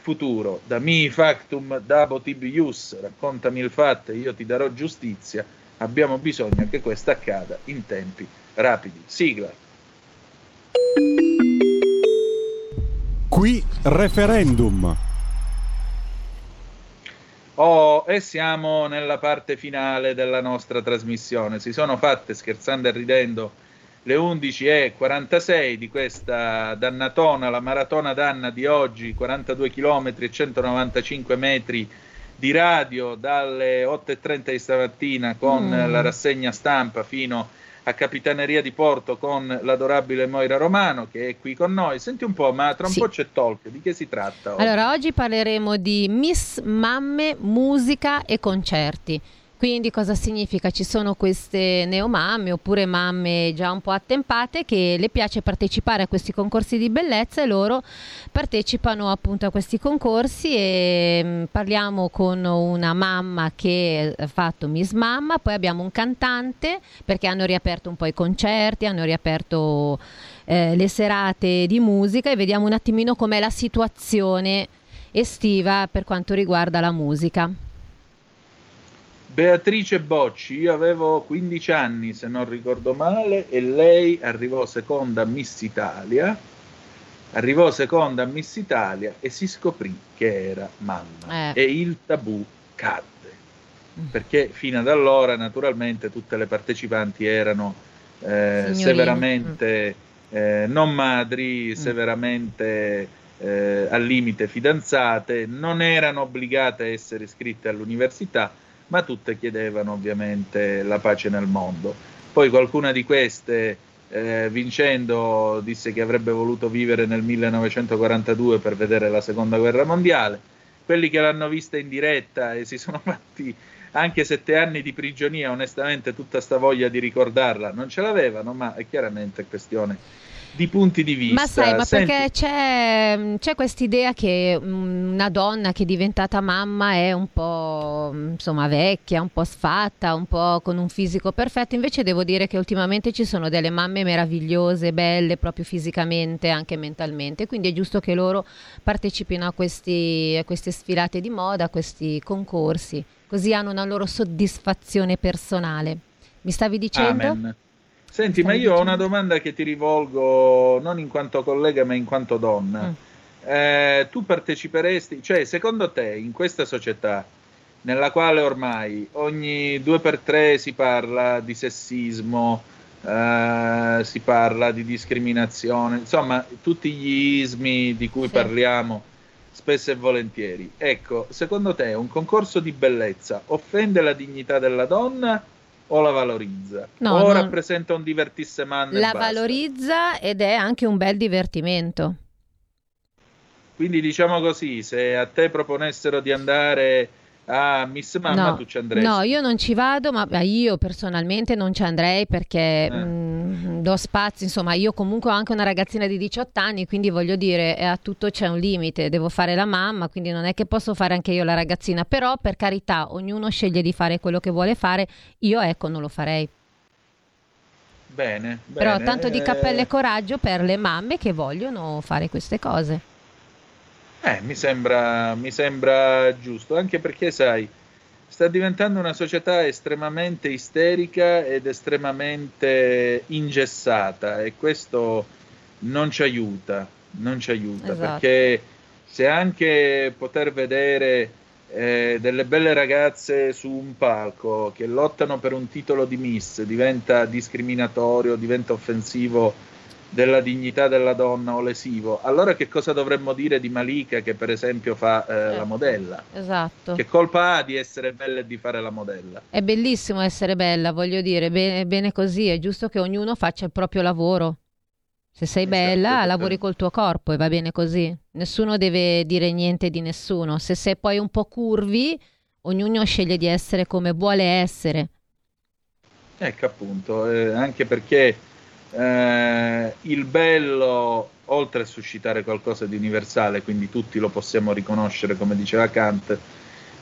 futuro. Da mi factum dabo tibi ius, raccontami il fatto e io ti darò giustizia, Abbiamo bisogno che questo accada in tempi rapidi. Sigla. Qui referendum. Oh, e siamo nella parte finale della nostra trasmissione. Si sono fatte, scherzando e ridendo, le 11.46 di questa dannatona, la maratona danna di oggi, 42 km e 195 metri di radio dalle 8.30 di stamattina con Mm. la rassegna stampa fino a Capitaneria di Porto con l'adorabile Moira Romano che è qui con noi. Senti un po', ma tra un Sì. po' c'è talk, di che si tratta? oggi? Allora, oggi parleremo di Miss Mamme, musica e concerti. Quindi cosa significa? Ci sono queste neomamme oppure mamme già un po' attempate che le piace partecipare a questi concorsi di bellezza e loro partecipano appunto a questi concorsi e mm, parliamo con una mamma che ha fatto Miss Mamma, poi abbiamo un cantante perché hanno riaperto un po' i concerti, hanno riaperto eh, le serate di musica e vediamo un attimino com'è la situazione estiva per quanto riguarda la musica. Beatrice Bocci, io avevo 15 anni se non ricordo male e lei arrivò seconda a Miss Italia, arrivò seconda a Miss Italia e si scoprì che era mamma. Eh. e il tabù cadde perché fino ad allora naturalmente tutte le partecipanti erano eh, severamente eh, non madri, severamente eh, al limite fidanzate, non erano obbligate a essere iscritte all'università, ma tutte chiedevano ovviamente la pace nel mondo. Poi qualcuna di queste, eh, vincendo, disse che avrebbe voluto vivere nel 1942 per vedere la seconda guerra mondiale. Quelli che l'hanno vista in diretta e si sono fatti anche sette anni di prigionia, onestamente tutta sta voglia di ricordarla non ce l'avevano, ma è chiaramente questione di punti di vista. Ma sai, ma Senti- perché c'è, c'è quest'idea che mm, una donna che è diventata mamma è un po' mm, insomma vecchia, un po' sfatta, un po' con un fisico perfetto. Invece devo dire che ultimamente ci sono delle mamme meravigliose, belle proprio fisicamente, anche mentalmente. Quindi è giusto che loro partecipino a, questi, a queste sfilate di moda, a questi concorsi, così hanno una loro soddisfazione personale. Mi stavi dicendo? Amen. Senti, ma io ho una domanda che ti rivolgo non in quanto collega, ma in quanto donna. Mm. Eh, tu parteciperesti, cioè, secondo te, in questa società nella quale ormai ogni due per tre si parla di sessismo, eh, si parla di discriminazione, insomma, tutti gli ismi di cui Sì. parliamo spesso e volentieri. Ecco, secondo te un concorso di bellezza offende la dignità della donna o la valorizza? No, o non- rappresenta un divertissement e La valorizza ed è anche un bel divertimento. Quindi diciamo così, se a te proponessero di andare a Miss Mamma, no, tu ci andresti. no, io non ci vado, ma io personalmente non ci andrei perché Eh. mm, do spazio, insomma, io comunque ho anche una ragazzina di 18 anni, quindi voglio dire, a tutto c'è un limite, devo fare la mamma, quindi non è che posso fare anche io la ragazzina, però per carità, ognuno sceglie di fare quello che vuole fare, io ecco non lo farei. Bene, Però bene, tanto di eh, cappello e coraggio per le mamme che vogliono fare queste cose. Eh, mi sembra, mi sembra giusto, anche perché, sai, sta diventando una società estremamente isterica ed estremamente ingessata e questo non ci aiuta, non ci aiuta, Esatto. perché se anche poter vedere eh, delle belle ragazze su un palco che lottano per un titolo di Miss diventa discriminatorio, diventa offensivo della dignità della donna o lesivo, allora che cosa dovremmo dire di Malika che per esempio fa eh, la modella? Esatto. Che colpa ha di essere bella e di fare la modella? È bellissimo essere bella, voglio dire, bene, bene così, è giusto che ognuno faccia il proprio lavoro. Se sei bella, esatto. lavori col tuo corpo e va bene così. Nessuno deve dire niente di nessuno. Se sei poi un po' curvi, ognuno sceglie di essere come vuole essere. Ecco appunto, eh, anche perché eh, il bello, oltre a suscitare qualcosa di universale, quindi tutti lo possiamo riconoscere come diceva Kant,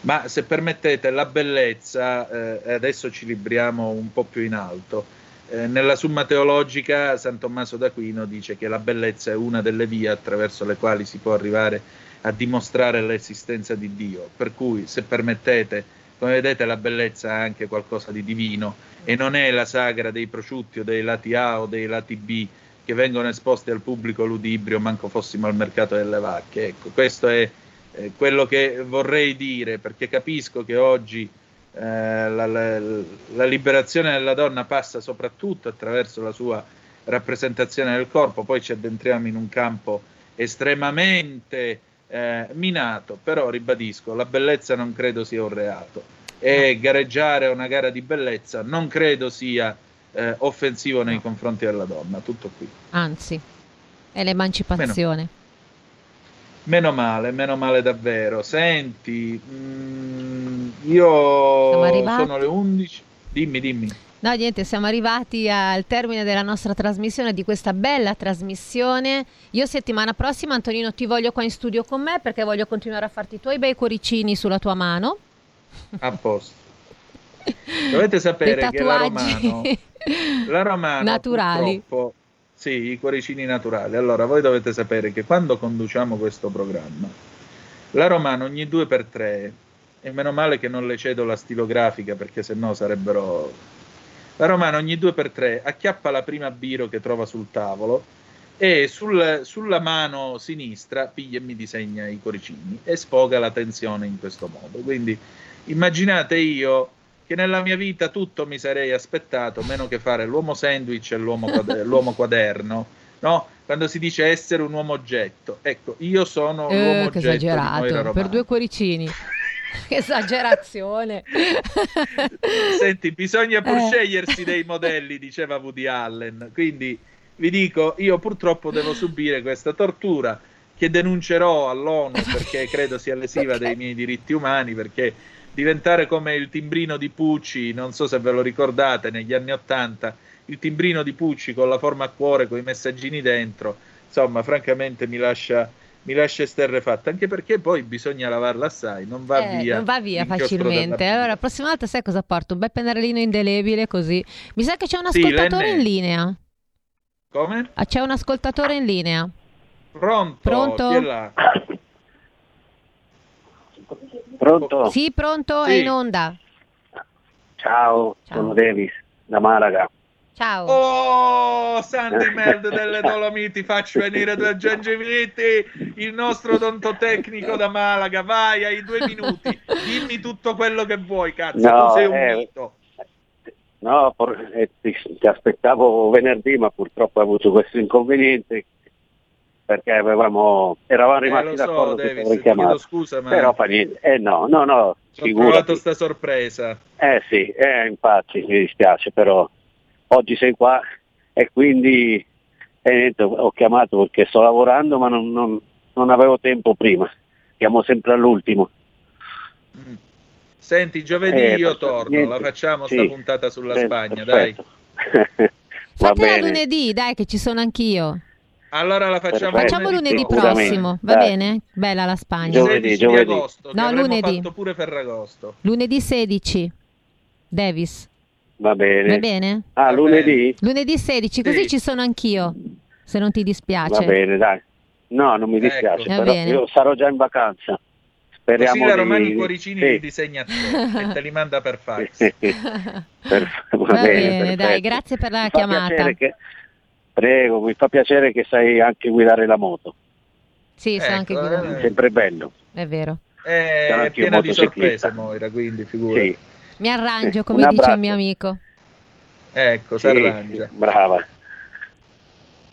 ma se permettete la bellezza, eh, adesso ci libriamo un po' più in alto, eh, nella Summa Teologica San Tommaso d'Aquino dice che la bellezza è una delle vie attraverso le quali si può arrivare a dimostrare l'esistenza di Dio, per cui se permettete come vedete la bellezza è anche qualcosa di divino e non è la sagra dei prosciutti o dei lati A o dei lati B che vengono esposti al pubblico ludibrio, manco fossimo al mercato delle vacche. Ecco, questo è eh, quello che vorrei dire, perché capisco che oggi eh, la, la- la liberazione della donna passa soprattutto attraverso la sua rappresentazione del corpo, poi ci addentriamo in un campo estremamente eh, minato, però ribadisco, la bellezza non credo sia un reato e gareggiare a una gara di bellezza non credo sia eh, offensivo nei confronti della donna, tutto qui. Anzi, è l'emancipazione. Meno male, meno male davvero. Senti, mm, io sono le 11. Dimmi, dimmi. No, niente, siamo arrivati al termine della nostra trasmissione, di questa bella trasmissione. Io settimana prossima, Antonino, ti voglio qua in studio con me perché voglio continuare a farti i tuoi bei cuoricini sulla tua mano. A posto. Dovete sapere che la Romano, la Romano naturali. sì, i cuoricini naturali. Allora, voi dovete sapere che quando conduciamo questo programma, la Romano ogni due per tre, e meno male che non le cedo la stilografica perché sennò sarebbero... La Romano ogni due per tre acchiappa la prima biro che trova sul tavolo e sul- sulla mano sinistra piglia e mi disegna i cuoricini e sfoga la tensione in questo modo. Quindi immaginate io che nella mia vita tutto mi sarei aspettato, meno che fare l'uomo sandwich e l'uomo, quad- l'uomo quaderno, no? Quando si dice essere un uomo oggetto. Ecco, io sono Eh, l'uomo oggetto esagerato, per due cuoricini. che esagerazione. Senti, bisogna pur Eh. scegliersi dei modelli, diceva Woody Allen. Quindi vi dico, io purtroppo devo subire questa tortura che denuncerò all'ONU perché credo sia lesiva dei miei diritti umani, perché diventare come il timbrino di Pucci, non so se ve lo ricordate, negli anni Ottanta, il timbrino di Pucci con la forma a cuore, con i messaggini dentro, insomma, francamente mi lascia, mi lascia esterrefatto, anche perché poi bisogna lavarla assai, non va Eh, via. non va via facilmente. Allora, la prossima volta sai cosa porto? Un bel pennarellino indelebile così. Mi sa che c'è un Sì, ascoltatore in l'ennesimo. linea. Come? Ah, c'è un ascoltatore in linea. Pronto? Pronto? È? Pronto? Sì, pronto? È Sì. in onda. Ciao, sono Davis da Malaga. Ciao. Oh, Sandy Meld delle Dolomiti, faccio venire due gengiviti, il nostro odontotecnico da Malaga, vai, hai due minuti, dimmi tutto quello che vuoi, cazzo, No, tu sei un eh, mito. No, por- eh, ti, ti aspettavo venerdì, ma purtroppo ho avuto questo inconveniente perché avevamo, eravamo Eh, rimasti lo so, d'accordo che Davis, chiamato. scusa, ma Però fa niente. Eh no, no, no, ho provato sta sorpresa. Eh sì, eh, infatti mi dispiace, però oggi sei qua e quindi eh, niente, ho chiamato perché sto lavorando ma non, non- non avevo tempo prima. Chiamo sempre all'ultimo. Senti, giovedì Eh, io torno, niente, la facciamo sì. sta puntata sulla Eh, Spagna, dai. perfetto. Va Fatela bene. lunedì, dai, che ci sono anch'io. Allora la facciamo Facciamo lunedì prossimo, va Dai. bene? Bella la Spagna. Giovedì, 16 giovedì. di agosto, No, lunedì. fatto pure Ferragosto. Lunedì 16. Davis. Va bene. Va bene? Ah, lunedì? Lunedì 16, così Sì. ci sono anch'io. Se non ti dispiace. Va bene, dai. No, non mi dispiace, Ecco. Va però bene. io sarò già in vacanza. Speriamo Così la di... Romani i cuoricini li sì. disegna a te e te li manda per fax. Per- va, Va bene, perfetto. dai, grazie per la Mi fa chiamata. piacere che- Prego, mi fa piacere che sai anche guidare la moto. Sì, so anche Ecco, guidare. eh. Sempre bello. È vero. È Sono anch'io piena di sorprese Moira, quindi figurati. Sì, Mi arrangio, come Un dice abbraccio. un mio amico. Ecco, sì, si arrangia. brava.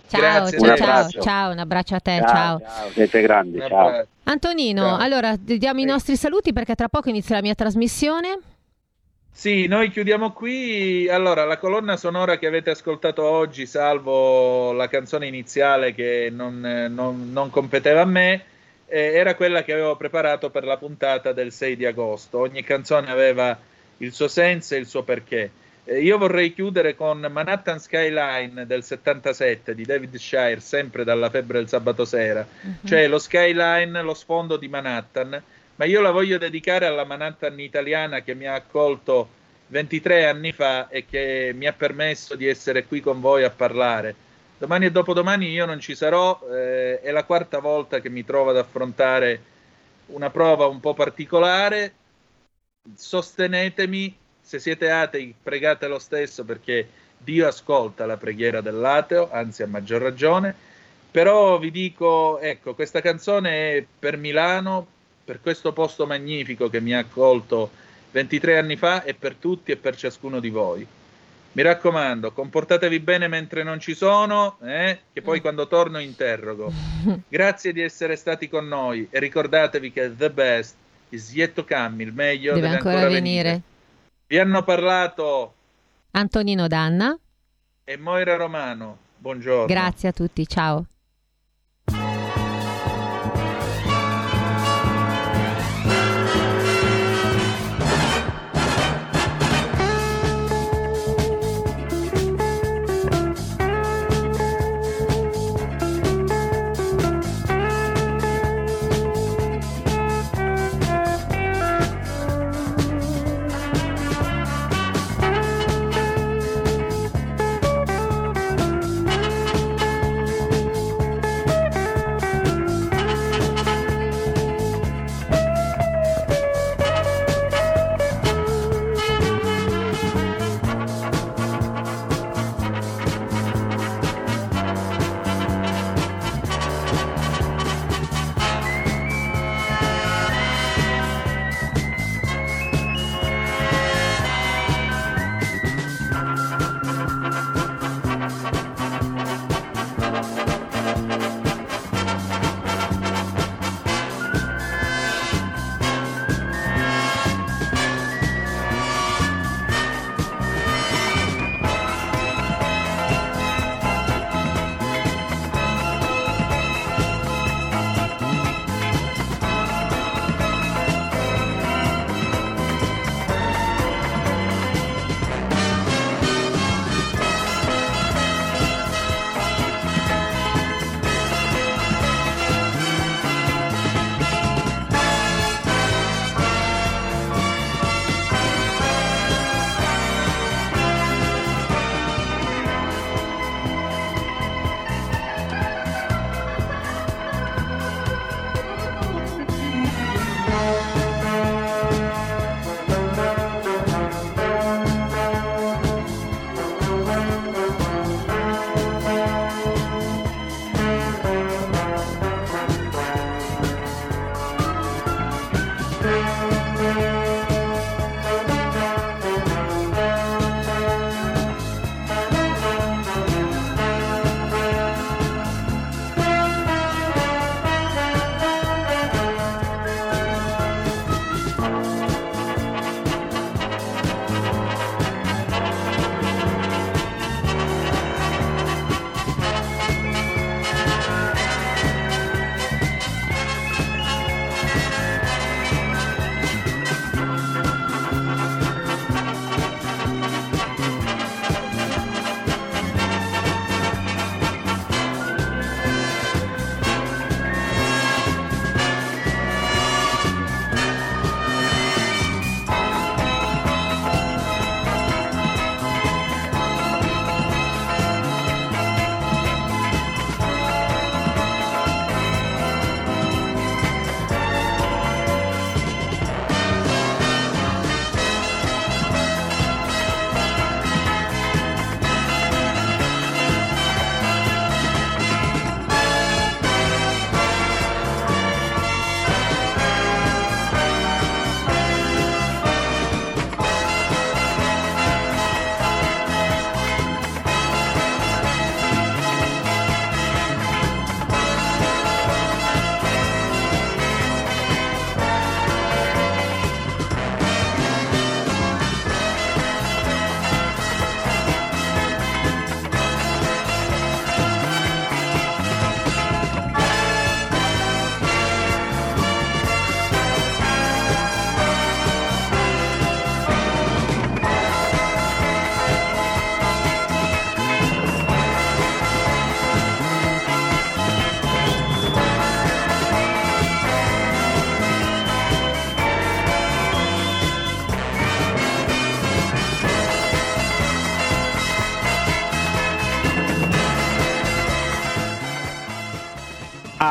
Ciao, Grazie, ciao, un ciao, abbraccio. ciao, un abbraccio a te, Ciao, ciao. ciao, siete grandi, ciao. Antonino, Ciao. allora diamo i nostri saluti perché tra poco inizia la mia trasmissione. Sì, noi chiudiamo qui. Allora, la colonna sonora che avete ascoltato oggi, salvo la canzone iniziale che non, eh, non- non competeva a me, eh, era quella che avevo preparato per la puntata del 6 di agosto. Ogni canzone aveva il suo senso e il suo perché. Eh, io vorrei chiudere con Manhattan Skyline del 77 di David Shire, sempre dalla febbre del sabato sera. Cioè lo skyline, lo sfondo di Manhattan, ma io la voglio dedicare alla Manhattan italiana che mi ha accolto 23 anni fa e che mi ha permesso di essere qui con voi a parlare. Domani e dopodomani io non ci sarò, eh, è la quarta volta che mi trovo ad affrontare una prova un po' particolare. sostenetemi, se siete atei pregate lo stesso perché Dio ascolta la preghiera dell'ateo, anzi a maggior ragione, però vi dico, ecco, questa canzone è per Milano, per questo posto magnifico che mi ha accolto 23 anni fa e per tutti e per ciascuno di voi. Mi raccomando, comportatevi bene mentre non ci sono, eh, che poi quando torno interrogo. Grazie di essere stati con noi e ricordatevi che the best is yet to come, il meglio Deve deve, ancora venire. Vi hanno parlato Antonino Danna, e Moira Romano. Buongiorno. grazie a tutti, ciao.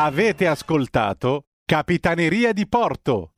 Avete ascoltato Capitaneria di Porto.